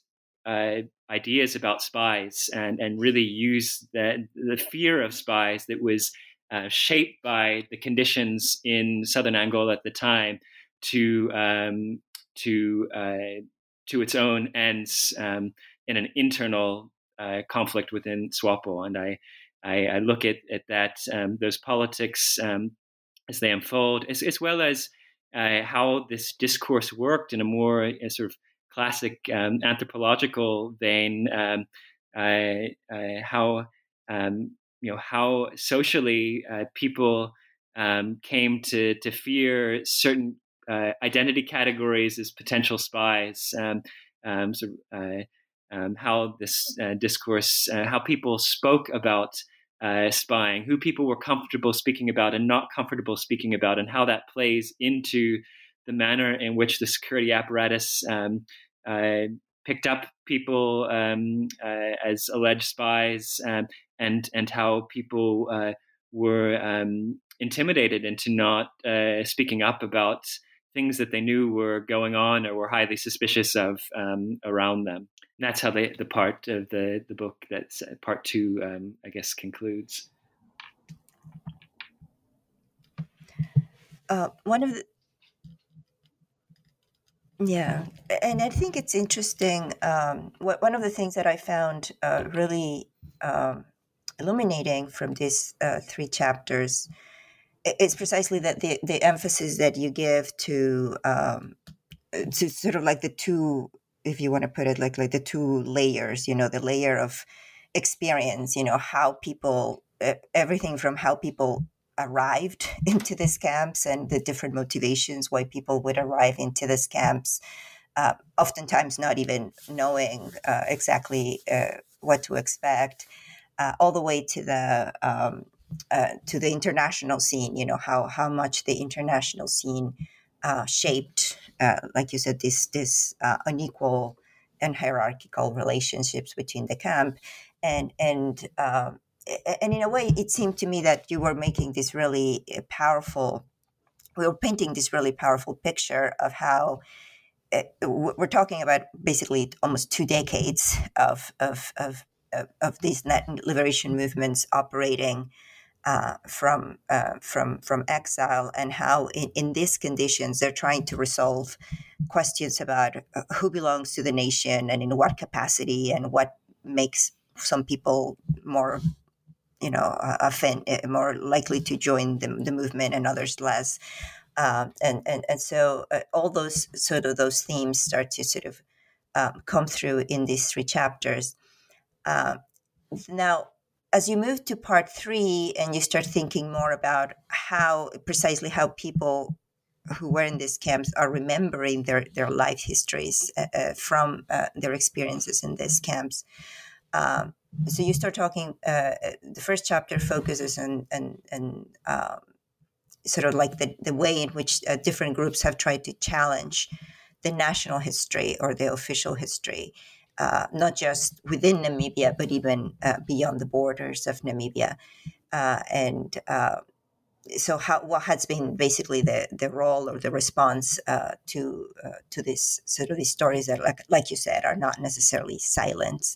uh, ideas about spies and and really use the the fear of spies that was uh, shaped by the conditions in southern Angola at the time to um, to to its own ends. Um, in an internal uh, conflict within SWAPO. And I, I, I look at, at that, um, those politics um, as they unfold, as, as well as uh, how this discourse worked in a more uh, sort of classic um, anthropological vein, um, how, um, you know, how socially uh, people um, came to, to fear certain uh, identity categories as potential spies. Um, so, uh, um, how this uh, discourse, uh, how people spoke about uh, spying, who people were comfortable speaking about and not comfortable speaking about, and how that plays into the manner in which the security apparatus um, uh, picked up people um, uh, as alleged spies, um, and and how people uh, were um, intimidated into not speaking up about things that they knew were going on or were highly suspicious of um, around them that's how they, the part of the, the book that's uh, part two, um, I guess, concludes. Uh, one of the yeah, and I think it's interesting. Um, what, one of the things that I found uh, really um, illuminating from these uh, three chapters is precisely that the, the emphasis that you give to um, to sort of like the two if you want to put it like like the two layers you know the layer of experience you know how people everything from how people arrived into these camps and the different motivations why people would arrive into these camps uh, oftentimes not even knowing uh, exactly uh, what to expect uh, all the way to the um, uh, to the international scene you know how how much the international scene uh, shaped, uh, like you said, this this uh, unequal and hierarchical relationships between the camp, and and um, and in a way, it seemed to me that you were making this really uh, powerful. We were painting this really powerful picture of how uh, we're talking about basically almost two decades of of of of these liberation movements operating uh, from uh, from from exile and how in, in these conditions they're trying to resolve questions about uh, who belongs to the nation and in what capacity and what makes some people more you know offend, more likely to join the, the movement and others less um, and, and and so uh, all those sort of those themes start to sort of um, come through in these three chapters. Uh, now, as you move to part three and you start thinking more about how precisely how people who were in these camps are remembering their, their life histories uh, uh, from uh, their experiences in these camps. Um, so you start talking. Uh, the first chapter focuses on and and um, sort of like the, the way in which uh, different groups have tried to challenge the national history or the official history, uh, not just within Namibia, but even uh, beyond the borders of Namibia. Uh, and uh, so, how, what has been basically the, the role or the response uh, to to this sort of these stories that, like, like you said, are not necessarily silent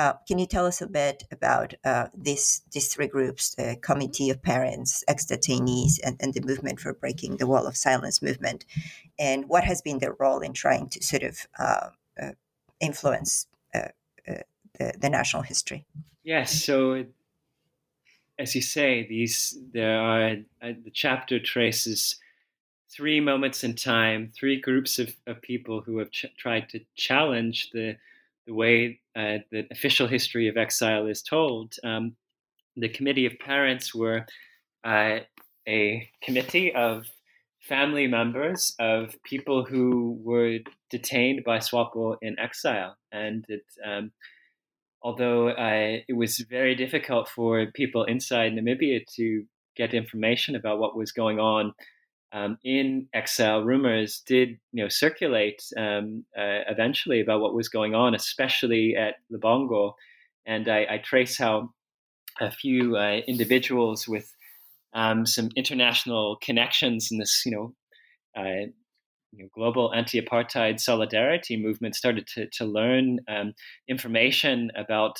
uh, can you tell us a bit about uh, this, these three groups, the Committee of Parents, ex-detainees, and, and, the Movement for Breaking the Wall of Silence movement, and what has been their role in trying to sort of uh, uh influence uh, uh, the, the, national history? Yes. So, as you say, these there are the chapter traces three moments in time, three groups of, of people who have ch- tried to challenge the the way uh, the official history of exile is told. Um, the Committee of Parents were uh, a committee of family members of people who were detained by SWAPO in exile. And it, um, although uh, it was very difficult for people inside Namibia to get information about what was going on um, in exile, rumors did you know circulate um, uh, eventually about what was going on, especially at Lubango, and I, I trace how a few uh, individuals with um, some international connections in this you know, uh, you know global anti-apartheid solidarity movement started to to learn um, information about.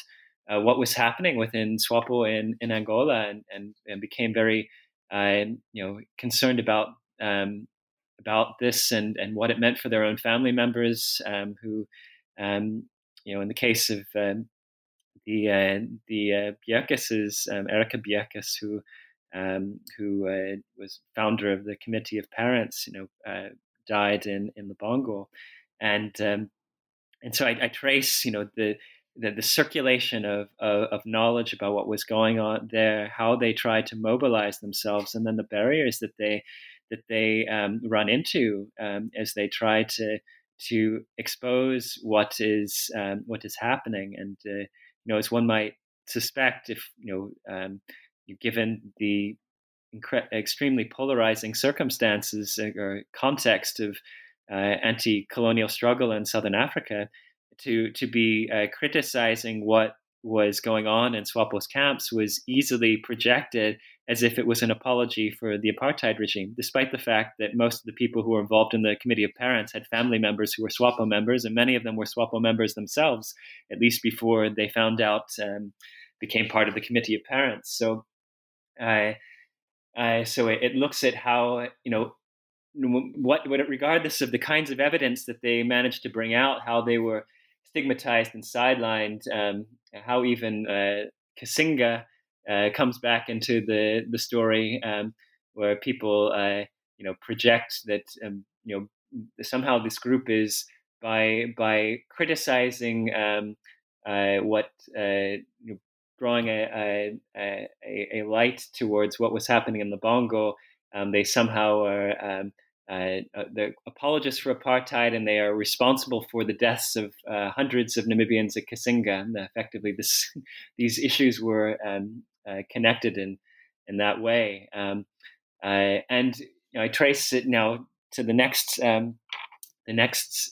Uh, what was happening within SWAPO in, in Angola and, and, and became very uh, you know concerned about um, about this and, and what it meant for their own family members um, who, um, you know, in the case of um, the uh, the uh, um, Erica Beukes, who um, who uh, was founder of the Committee of Parents, you know, uh, died in in Lubango, and um, and so I, I, trace, you know, the the, the circulation of, of, of knowledge about what was going on there, how they tried to mobilize themselves, and then the barriers that they that they um, run into um, as they try to to expose what is um, what is happening. And uh, you know, as one might suspect, if you know, um, given the incre- extremely polarizing circumstances uh, or context of uh, anti-colonial struggle in Southern Africa, to to be uh, criticizing what was going on in SWAPO's camps was easily projected as if it was an apology for the apartheid regime, despite the fact that most of the people who were involved in the committee of parents had family members who were SWAPO members, and many of them were SWAPO members themselves, at least before they found out, um, became part of the committee of parents. So, uh, so it, it, looks at how you know what, what, regardless of the kinds of evidence that they managed to bring out, how they were stigmatized and sidelined, um, how even uh, Kasinga uh, comes back into the the story um, where people uh, you know project that um, you know somehow this group is by by criticizing um, uh, what uh, you know, drawing a, a, a, a, light towards what was happening in Lubango, um, they somehow are um, uh, uh, they're apologists for apartheid, and they are responsible for the deaths of uh, hundreds of Namibians at Kasinga. And effectively, this, these issues were um, uh, connected in in that way. Um, uh, and you know, I trace it now to the next um, the next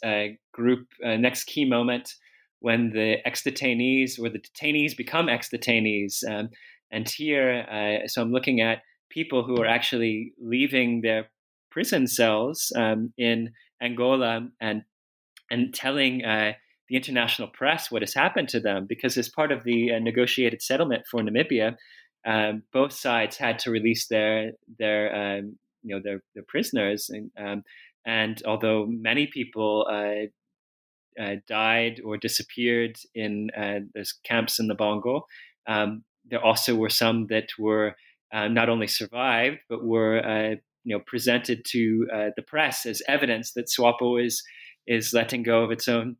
group, next key moment when the ex-detainees or the detainees become ex-detainees. Um, and here, so I'm looking at people who are actually leaving their prison cells um, in Angola and and telling uh, the international press what has happened to them because as part of the uh, negotiated settlement for Namibia, um, both sides had to release their their um, you know their, their prisoners and um, and although many people uh, uh, died or disappeared in uh, those camps in Lubango. Um, there also were some that were uh, not only survived but were uh, you know presented to uh, the press as evidence that SWAPO is is letting go of its own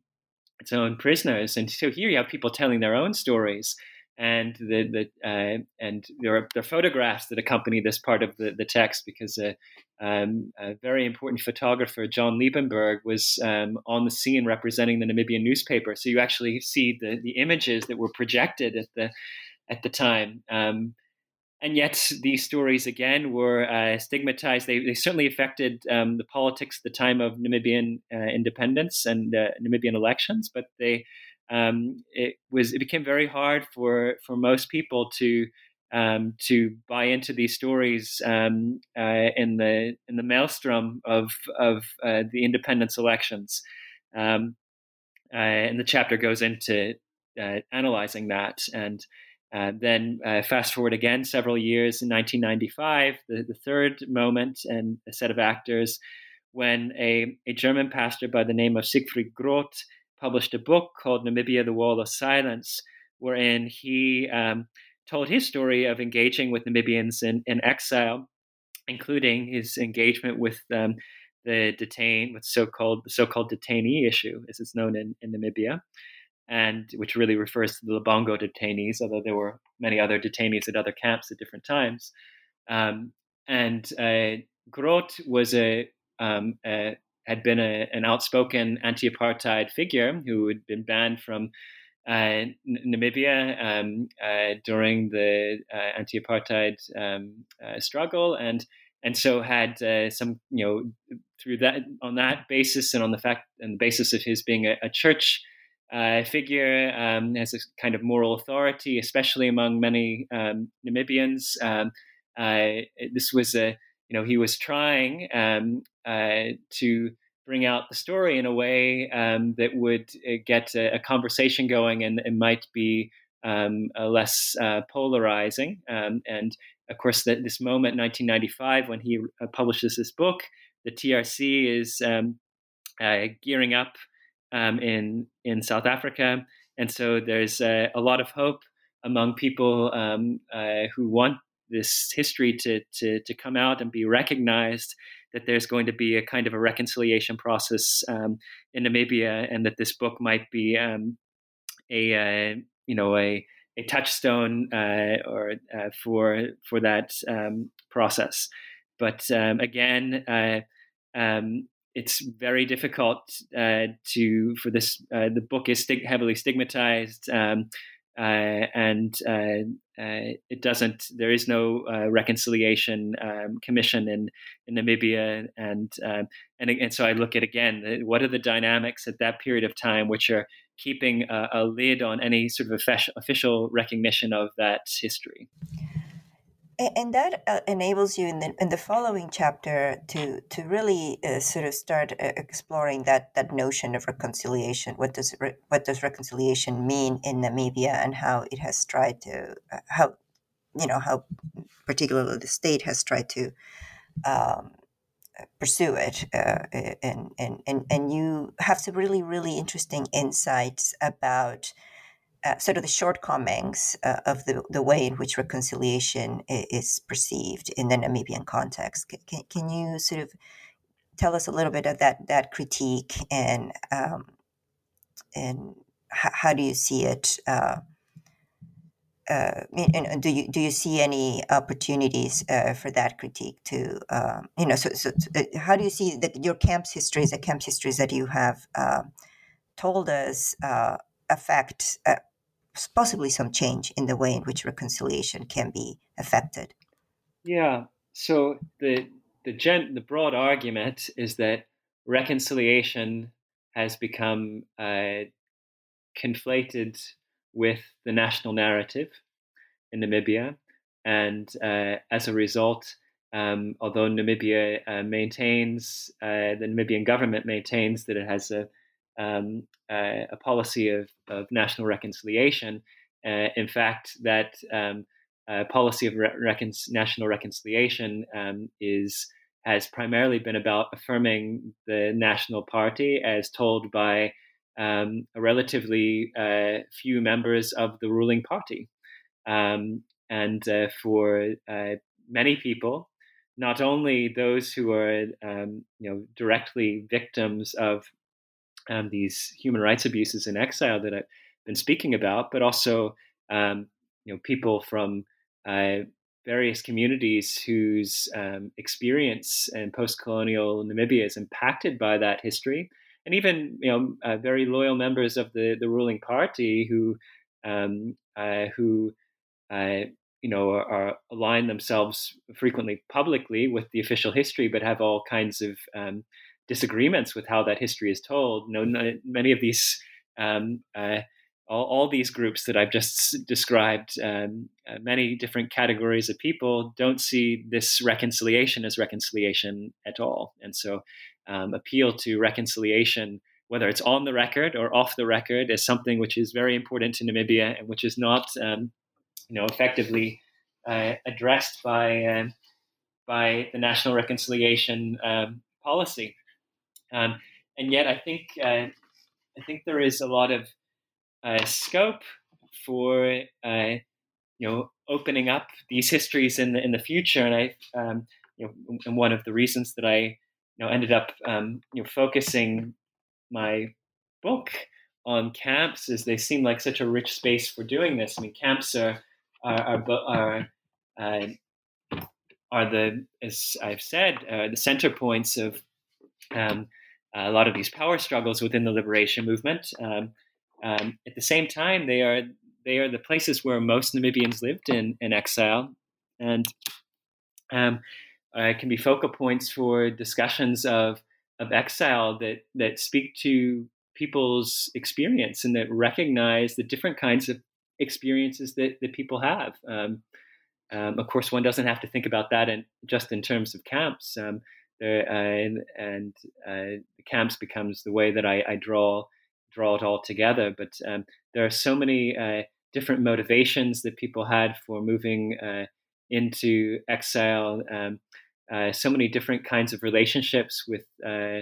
its own prisoners. And so here you have people telling their own stories and the, the uh, and there are, there are photographs that accompany this part of the, the text because a, um, a very important photographer John Liebenberg was um, on the scene representing the Namibian newspaper. So you actually see the, the images that were projected at the at the time. Um, and yet these stories again were uh, stigmatized. They, they certainly affected um, the politics at the time of Namibian uh, independence and uh, Namibian elections, but they um, it was it became very hard for for most people to um, to buy into these stories um, uh, in the in the maelstrom of of uh, the independence elections. Um, uh, and the chapter goes into uh, analyzing that. And uh, then uh, fast forward again several years in 1995, the, the third moment and a set of actors when a, a German pastor by the name of Siegfried Groth published a book called Namibia, the Wall of Silence, wherein he um, told his story of engaging with Namibians in, in exile, including his engagement with um, the detain, with so-called the so-called detainee issue, as it's known in, in Namibia, and which really refers to the Lubango detainees, although there were many other detainees at other camps at different times. Um, and uh, was a, um, a, had been a, an outspoken anti-apartheid figure who had been banned from uh, Namibia um, uh, during the uh, anti-apartheid um, uh, struggle, and and so had uh, some you know through that on that basis and on the fact and the basis of his being a, a church uh, figure um, has a kind of moral authority, especially among many um, Namibians. Um, this was a you know he was trying um, to bring out the story in a way um, that would uh, get a, a, conversation going and it might be um, less uh, polarizing. Um, and of course, the, this moment, 1995, when he uh, publishes this book, the TRC is um, uh, gearing up um, in in South Africa, and so there's uh, a lot of hope among people um, uh, who want this history to, to to come out and be recognized that there's going to be a kind of a reconciliation process um, in Namibia, and that this book might be um, a uh, you know a a touchstone uh, or uh, for for that um, process. But um, again, uh, um, it's very difficult uh, to for this. Uh, the book is heavily stigmatized. Uh, and uh, uh, it doesn't. There is no reconciliation um, commission in, in Namibia, and, um, and and so I look at again what are the dynamics at that period of time which are keeping a, a lid on any sort of official recognition of that history and that uh, enables you in the in the following chapter to to really uh, sort of start uh, exploring that that notion of reconciliation. What does re- what does reconciliation mean in Namibia, and how it has tried to uh, how you know how particularly the state has tried to um, pursue it, and and and and you have some really really interesting insights about uh, sort of the shortcomings uh, of the, the way in which reconciliation is perceived in the Namibian context. Can, can you sort of tell us a little bit of that that critique and um, and h- how do you see it? Uh, uh, and do you do you see any opportunities uh, for that critique to um, you know so, so, so, uh, how do you see your camp's histories the camp's histories that you have uh, told us uh, affect uh, possibly some change in the way in which reconciliation can be affected. Yeah. So the the gen, the broad argument is that reconciliation has become uh, conflated with the national narrative in Namibia, and uh, as a result, um, although Namibia uh, maintains, uh, the Namibian government maintains that it has a um, uh, a policy of, of national reconciliation. Uh, in fact, that um, uh, policy of re- recon- national reconciliation um, is has primarily been about affirming the national party as told by um, a relatively uh, few members of the ruling party. Um, and uh, for uh, many people, not only those who are um, you know directly victims of um, these human rights abuses in exile that I've been speaking about, but also um, you know people from uh, various communities whose um, experience in post-colonial Namibia is impacted by that history, and even you know uh, very loyal members of the the ruling party who um, uh, who uh, you know are, are, align themselves frequently publicly with the official history, but have all kinds of um, disagreements with how that history is told. Know, many of these um, uh, all, all, these groups that I've just described, um, uh, many different categories of people don't see this reconciliation as reconciliation at all. And so, um, appeal to reconciliation, whether it's on the record or off the record, is something which is very important to Namibia and which is not, um, you know, effectively uh, addressed by um, by the national reconciliation um, policy. Um, and yet, I think uh, I think there is a lot of uh, scope for uh, you know opening up these histories in the in the future. And I, um, you know, and one of the reasons that I you know ended up um, you know focusing my book on camps is they seem like such a rich space for doing this. I mean, camps are are are, are, uh, are the as I've said uh, the center points of um, a lot of these power struggles within the liberation movement. Um, um, at the same time, they are they are the places where most Namibians lived in, in exile, and um, uh, can be focal points for discussions of of exile that that speak to people's experience and that recognize the different kinds of experiences that, that people have. Um, um, of course, one doesn't have to think about that in, just in terms of camps. Um, and, and uh, the camps becomes the way that I, I draw draw it all together. But um, there are so many uh, different motivations that people had for moving uh, into exile. Um, uh, so many different kinds of relationships with uh,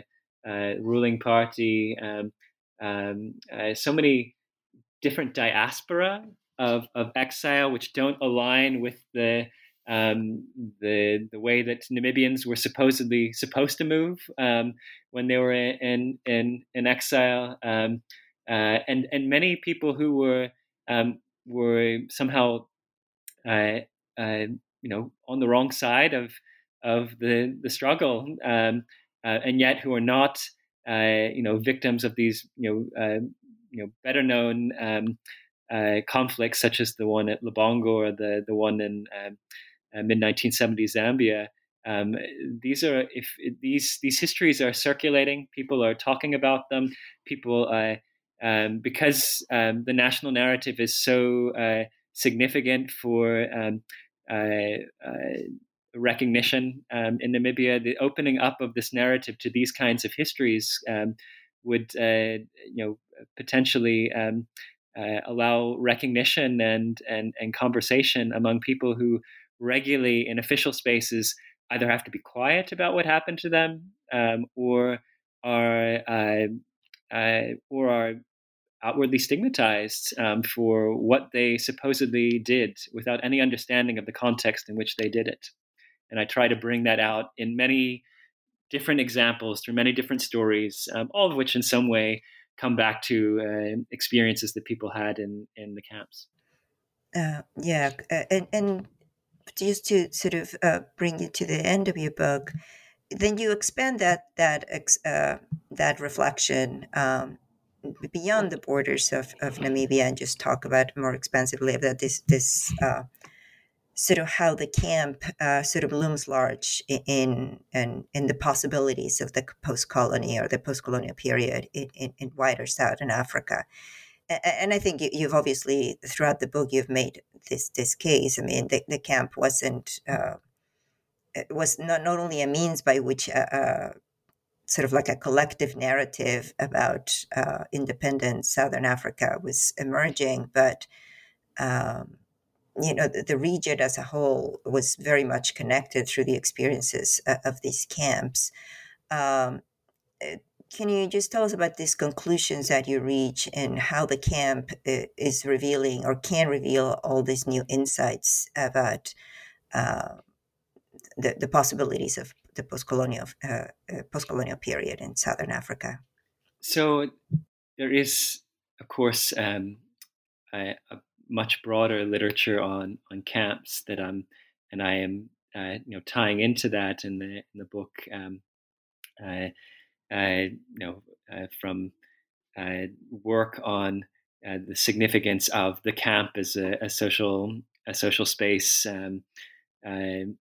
uh, ruling party. Um, um uh, so many different diaspora of, of exile, which don't align with the um, the the way that Namibians were supposedly supposed to move um, when they were in in in exile, um, uh, and and many people who were um, were somehow uh, uh, you know on the wrong side of of the the struggle, um, uh, and yet who are not uh, you know victims of these you know uh, you know better known um, conflicts such as the one at Lubango or the the one in uh, mid 1970s Zambia. Um, these are if these these histories are circulating, people are talking about them. People, uh, um, because um, the national narrative is so uh, significant for um, uh, uh, recognition um, in Namibia, the opening up of this narrative to these kinds of histories um, would, you know, potentially. allow recognition and, and and conversation among people who regularly in official spaces either have to be quiet about what happened to them um, or are uh, uh, or are outwardly stigmatized um, for what they supposedly did without any understanding of the context in which they did it. And I try to bring that out in many different examples through many different stories, um, all of which in some way come back to uh, experiences that people had in, in the camps. Uh, yeah, uh, and, and just to sort of uh, bring you to the end of your book, then you expand that that uh, that reflection um, beyond the borders of, of Namibia and just talk about more expansively about this this uh, sort of how the camp uh, sort of looms large in in in the possibilities of the post colony or the post colonial period in, in, in wider Southern Africa and I think you've obviously throughout the book you've made this this case. I mean, the, the camp wasn't uh, was not not only a means by which uh, uh, sort of like a collective narrative about uh, independent Southern Africa was emerging, but um, you know the, the, region as a whole was very much connected through the experiences uh, of these camps. Um, can you just tell us about these conclusions that you reach and how the camp uh, is revealing or can reveal all these new insights about uh, the, the possibilities of the post-colonial uh, uh, post-colonial period in southern Africa? So there is, of course, um, a, a, much broader literature on on camps that I'm and I am uh, you know tying into that in the in the book. Um, uh, you know, uh, from uh, work on the significance of the camp as a, a social a social space, um, and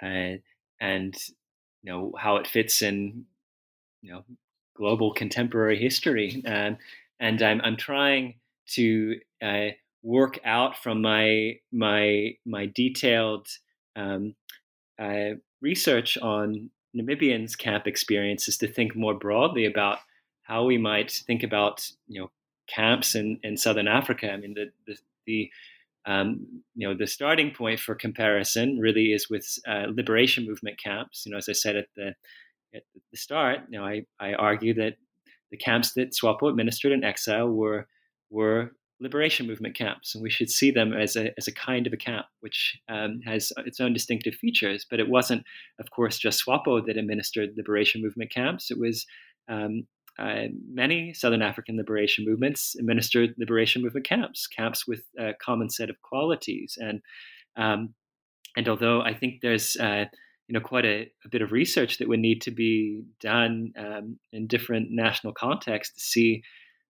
you know how it fits in you know global contemporary history. Um, and I'm I'm trying to uh, work out from my my my detailed um, uh, research on Namibians' camp experience is to think more broadly about how we might think about you know camps in, in southern Africa. I mean the the, the um, you know the starting point for comparison really is with uh, liberation movement camps. You know, as I said at the at the start, you know, I, I argue that the camps that SWAPO administered in exile were were liberation movement camps, and we should see them as a, as a kind of a camp, which um, has its own distinctive features. But it wasn't, of course, just SWAPO that administered liberation movement camps. It was um, uh, many Southern African liberation movements administered liberation movement camps, camps with a common set of qualities. And um, and although I think there's uh, you know quite a, a, bit of research that would need to be done um, in different national contexts to see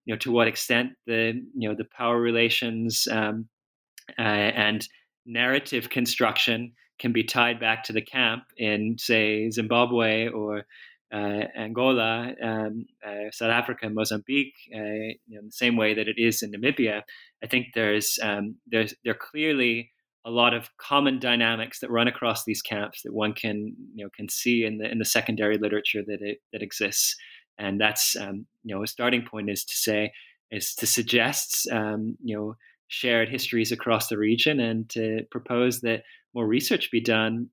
you know to what extent the you know the power relations um, uh, and narrative construction can be tied back to the camp in say Zimbabwe or uh, Angola, um, uh, South Africa, Mozambique, uh, you know, in the same way that it is in Namibia. I think there's um, there's there clearly a lot of common dynamics that run across these camps that one can you know can see in the in the secondary literature that it, that exists and that's um, you know a starting point is to say is to suggest um, you know shared histories across the region and to propose that more research be done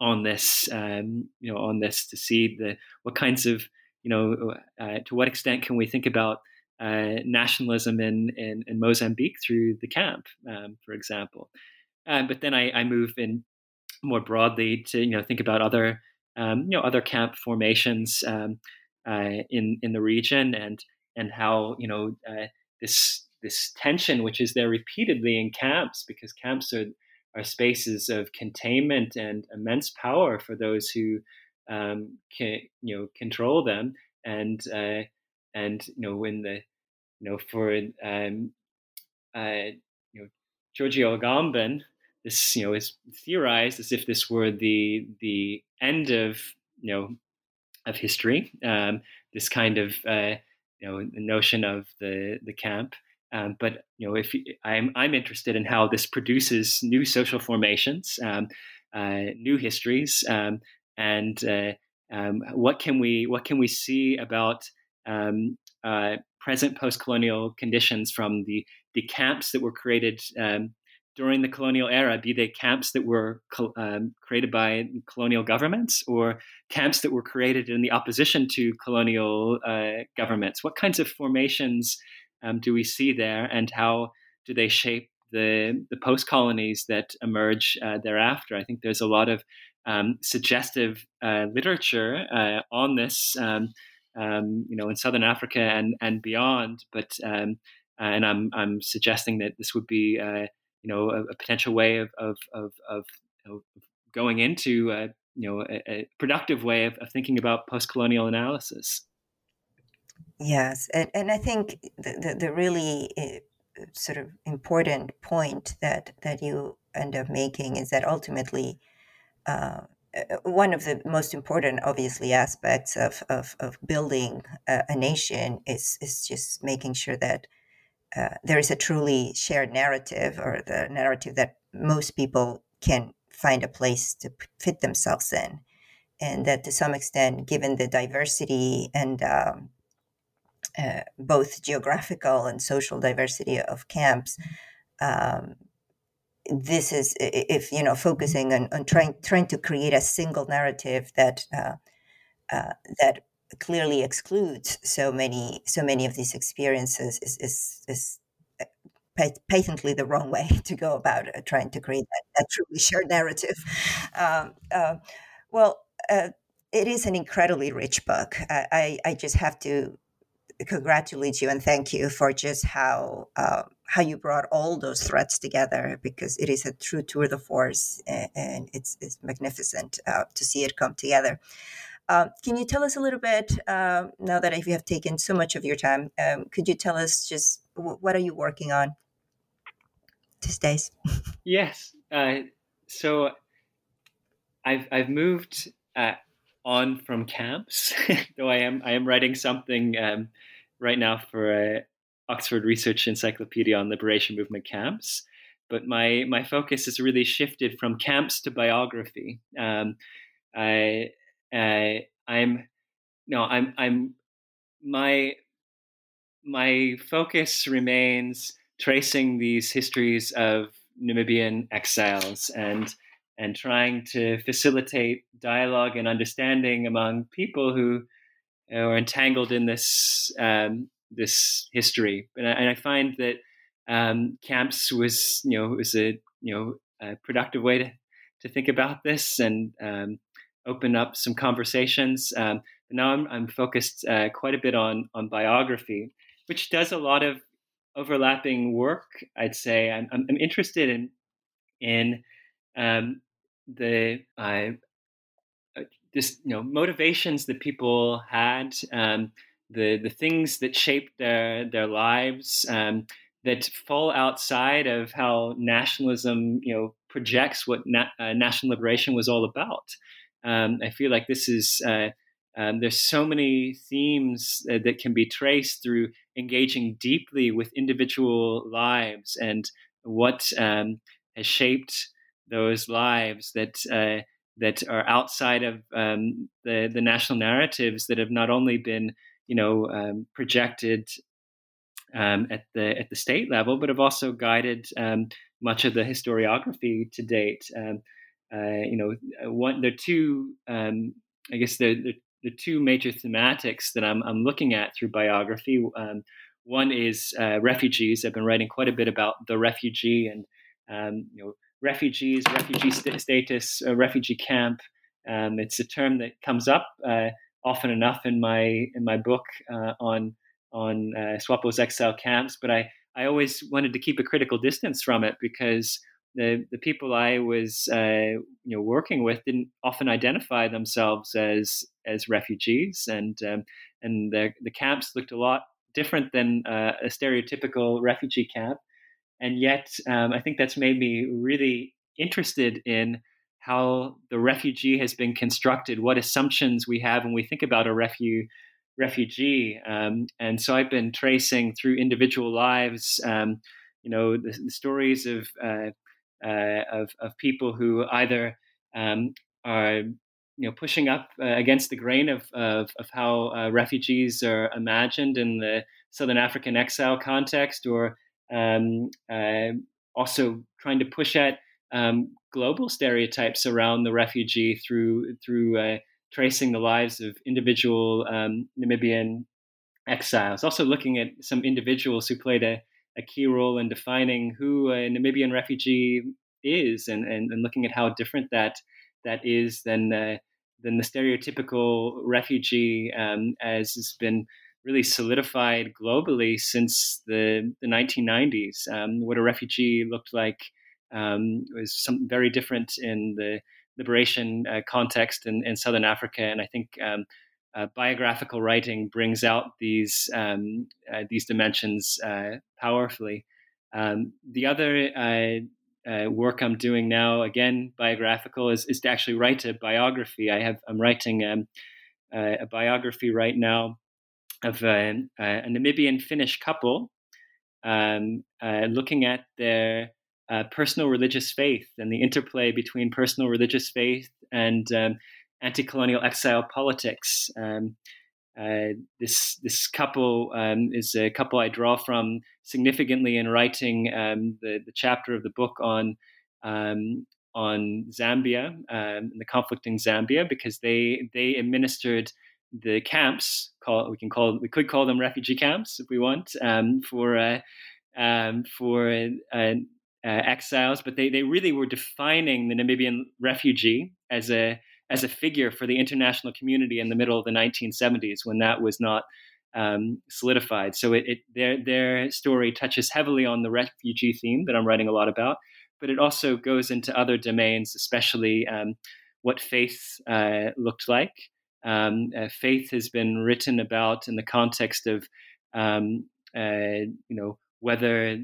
on this um, you know on this to see the what kinds of you know uh, to what extent can we think about uh, nationalism in, in, in Mozambique through the camp, um, for example. Uh, but then I, I, move in more broadly to you know think about other um, you know other camp formations. Uh, in in the region and and how you know uh, this this tension which is there repeatedly in camps because camps are are spaces of containment and immense power for those who um, can you know control them. And uh, and you know when the you know for um, uh, you know Giorgio Agamben this you know is theorized as if this were the the end of you know of history. Um, this kind of uh, you know notion of the the camp. Um, but you know, if I'm I'm interested in how this produces new social formations, um, uh, new histories, um, and uh, um, what can we what can we see about um, uh, present post-colonial conditions from the the camps that were created during the colonial era, be they camps that were um, created by colonial governments or camps that were created in the opposition to colonial uh, governments. What kinds of formations um, do we see there, and how do they shape the, the post colonies that emerge uh, thereafter? I think there's a lot of um, suggestive uh, literature uh, on this. Um, um, you know, in Southern Africa and and beyond, but um, and I'm I'm suggesting that this would be uh, you know a, a potential way of of of, of, of going into a, you know a, a productive way of, of, thinking about post-colonial analysis. Yes, and and I think the the, the really uh, sort of important point that that you end up making is that ultimately. Uh, uh one of the most important, obviously, aspects of, of, of building a, a nation is, is just making sure that uh, there is a truly shared narrative or the narrative that most people can find a place to fit themselves in. And that to some extent, given the diversity and um, uh, both geographical and social diversity of camps, um, this is if you know focusing on, on trying trying to create a single narrative that uh, uh, that clearly excludes so many so many of these experiences is is, is uh, patently the wrong way to go about uh, trying to create that, that truly shared narrative. Um, uh, well, uh, it is an incredibly rich book. I, I, just have to congratulate you and thank you for just how uh, how you brought all those threads together because it is a true tour de force and, and it's, it's magnificent uh, to see it come together. Um, can you tell us a little bit uh, now that if you have taken so much of your time? Um, could you tell us just w- what are you working on these days? yes. Uh, so I've I've moved uh, on from camps, though I am I am writing something um, right now for Oxford Research Encyclopedia on Liberation Movement camps. But my my focus has really shifted from camps to biography. Um, I uh, I'm no, I'm I'm my my focus remains tracing these histories of Namibian exiles and and trying to facilitate dialogue and understanding among people who are entangled in this um, this history. And I, and I find that um, camps was you know was a you know a productive way to to think about this and um, open up some conversations. Um, now I'm, I'm focused uh, quite a bit on on biography, which does a lot of overlapping work. I'd say I'm, I'm, I'm interested in in um, the uh, uh, this you know motivations that people had, um, the the things that shaped their their lives um, that fall outside of how nationalism you know projects what na- uh, national liberation was all about. Um, I feel like this is uh, um, there's so many themes uh, that can be traced through engaging deeply with individual lives and what um, has shaped those lives that uh, that are outside of um, the the national narratives that have not only been you know um, projected um, at the at the state level, but have also guided much of the historiography to date. Um, uh, you know, uh, one the two um, I guess the, the, the two major thematics that I'm I'm looking at through biography. one is uh, refugees. I've been writing quite a bit about the refugee and you know refugees, refugee st- status, a refugee camp. Um, it's a term that comes up uh, often enough in my in my book uh, on on uh, SWAPO's exile camps, but I, I always wanted to keep a critical distance from it because the the people I was uh, you know working with didn't often identify themselves as as refugees, and um, and the the camps looked a lot different than uh, a stereotypical refugee camp and yet um, I think that's made me really interested in how the refugee has been constructed, what assumptions we have when we think about a refu- refugee. Um, and so I've been tracing through individual lives, um, you know, the, the stories of, uh, of, of people who either um, are you know pushing up uh, against the grain of of, of how uh, refugees are imagined in the Southern African exile context, or um, uh, also trying to push at um, global stereotypes around the refugee through through uh, tracing the lives of individual um, Namibian exiles. Also looking at some individuals who played a, a key role in defining who a Namibian refugee is, and, and, and looking at how different that that is than uh, than the stereotypical refugee, um, as has been really solidified globally since the, the 1990s. Um, what a refugee looked like um, was something very different in the liberation uh, context in, in, Southern Africa. And I think um, uh, biographical writing brings out these, um, uh, these dimensions uh, powerfully. Um, the other uh, uh, work I'm doing now, again, biographical, is, is to actually write a biography. I have I'm writing um, a biography right now of a, a Namibian Finnish couple um, looking at their personal religious faith and the interplay between personal religious faith and um, anti-colonial exile politics. Um, uh, this this couple um, is a couple I draw from significantly in writing um, the the chapter of the book on um, on Zambia, um, the conflict in Zambia, because they they administered the camps. Call we can call we could call them refugee camps if we want um, for uh, um, for uh, uh, exiles, but they, they really were defining the Namibian refugee as a as a figure for the international community in the middle of the 1970s when that was not um, solidified. So it, it, their their story touches heavily on the refugee theme that I'm writing a lot about, but it also goes into other domains, especially um, what faith uh, looked like. Um, uh, faith has been written about in the context of um, uh, you know whether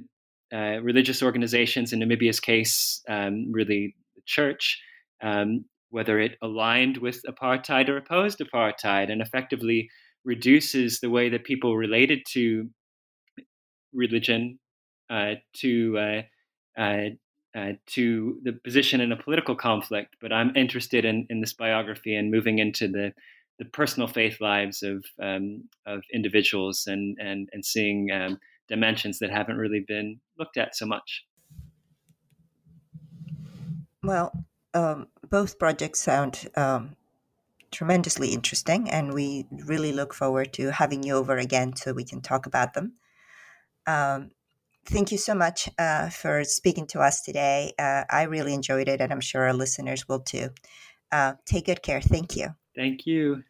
uh, religious organizations in Namibia's case, um, really the church, um, whether it aligned with apartheid or opposed apartheid, and effectively reduces the way that people related to religion uh, to uh, uh, uh, to the position in a political conflict. But I'm interested in, in this biography and moving into the the personal faith lives of um, of individuals and and and seeing um, dimensions that haven't really been looked at so much. Well, um, both projects sound um, tremendously interesting, and we really look forward to having you over again so we can talk about them. Um, thank you so much uh, for speaking to us today. Uh, I really enjoyed it, and I'm sure our listeners will too. Uh, take good care. Thank you. Thank you.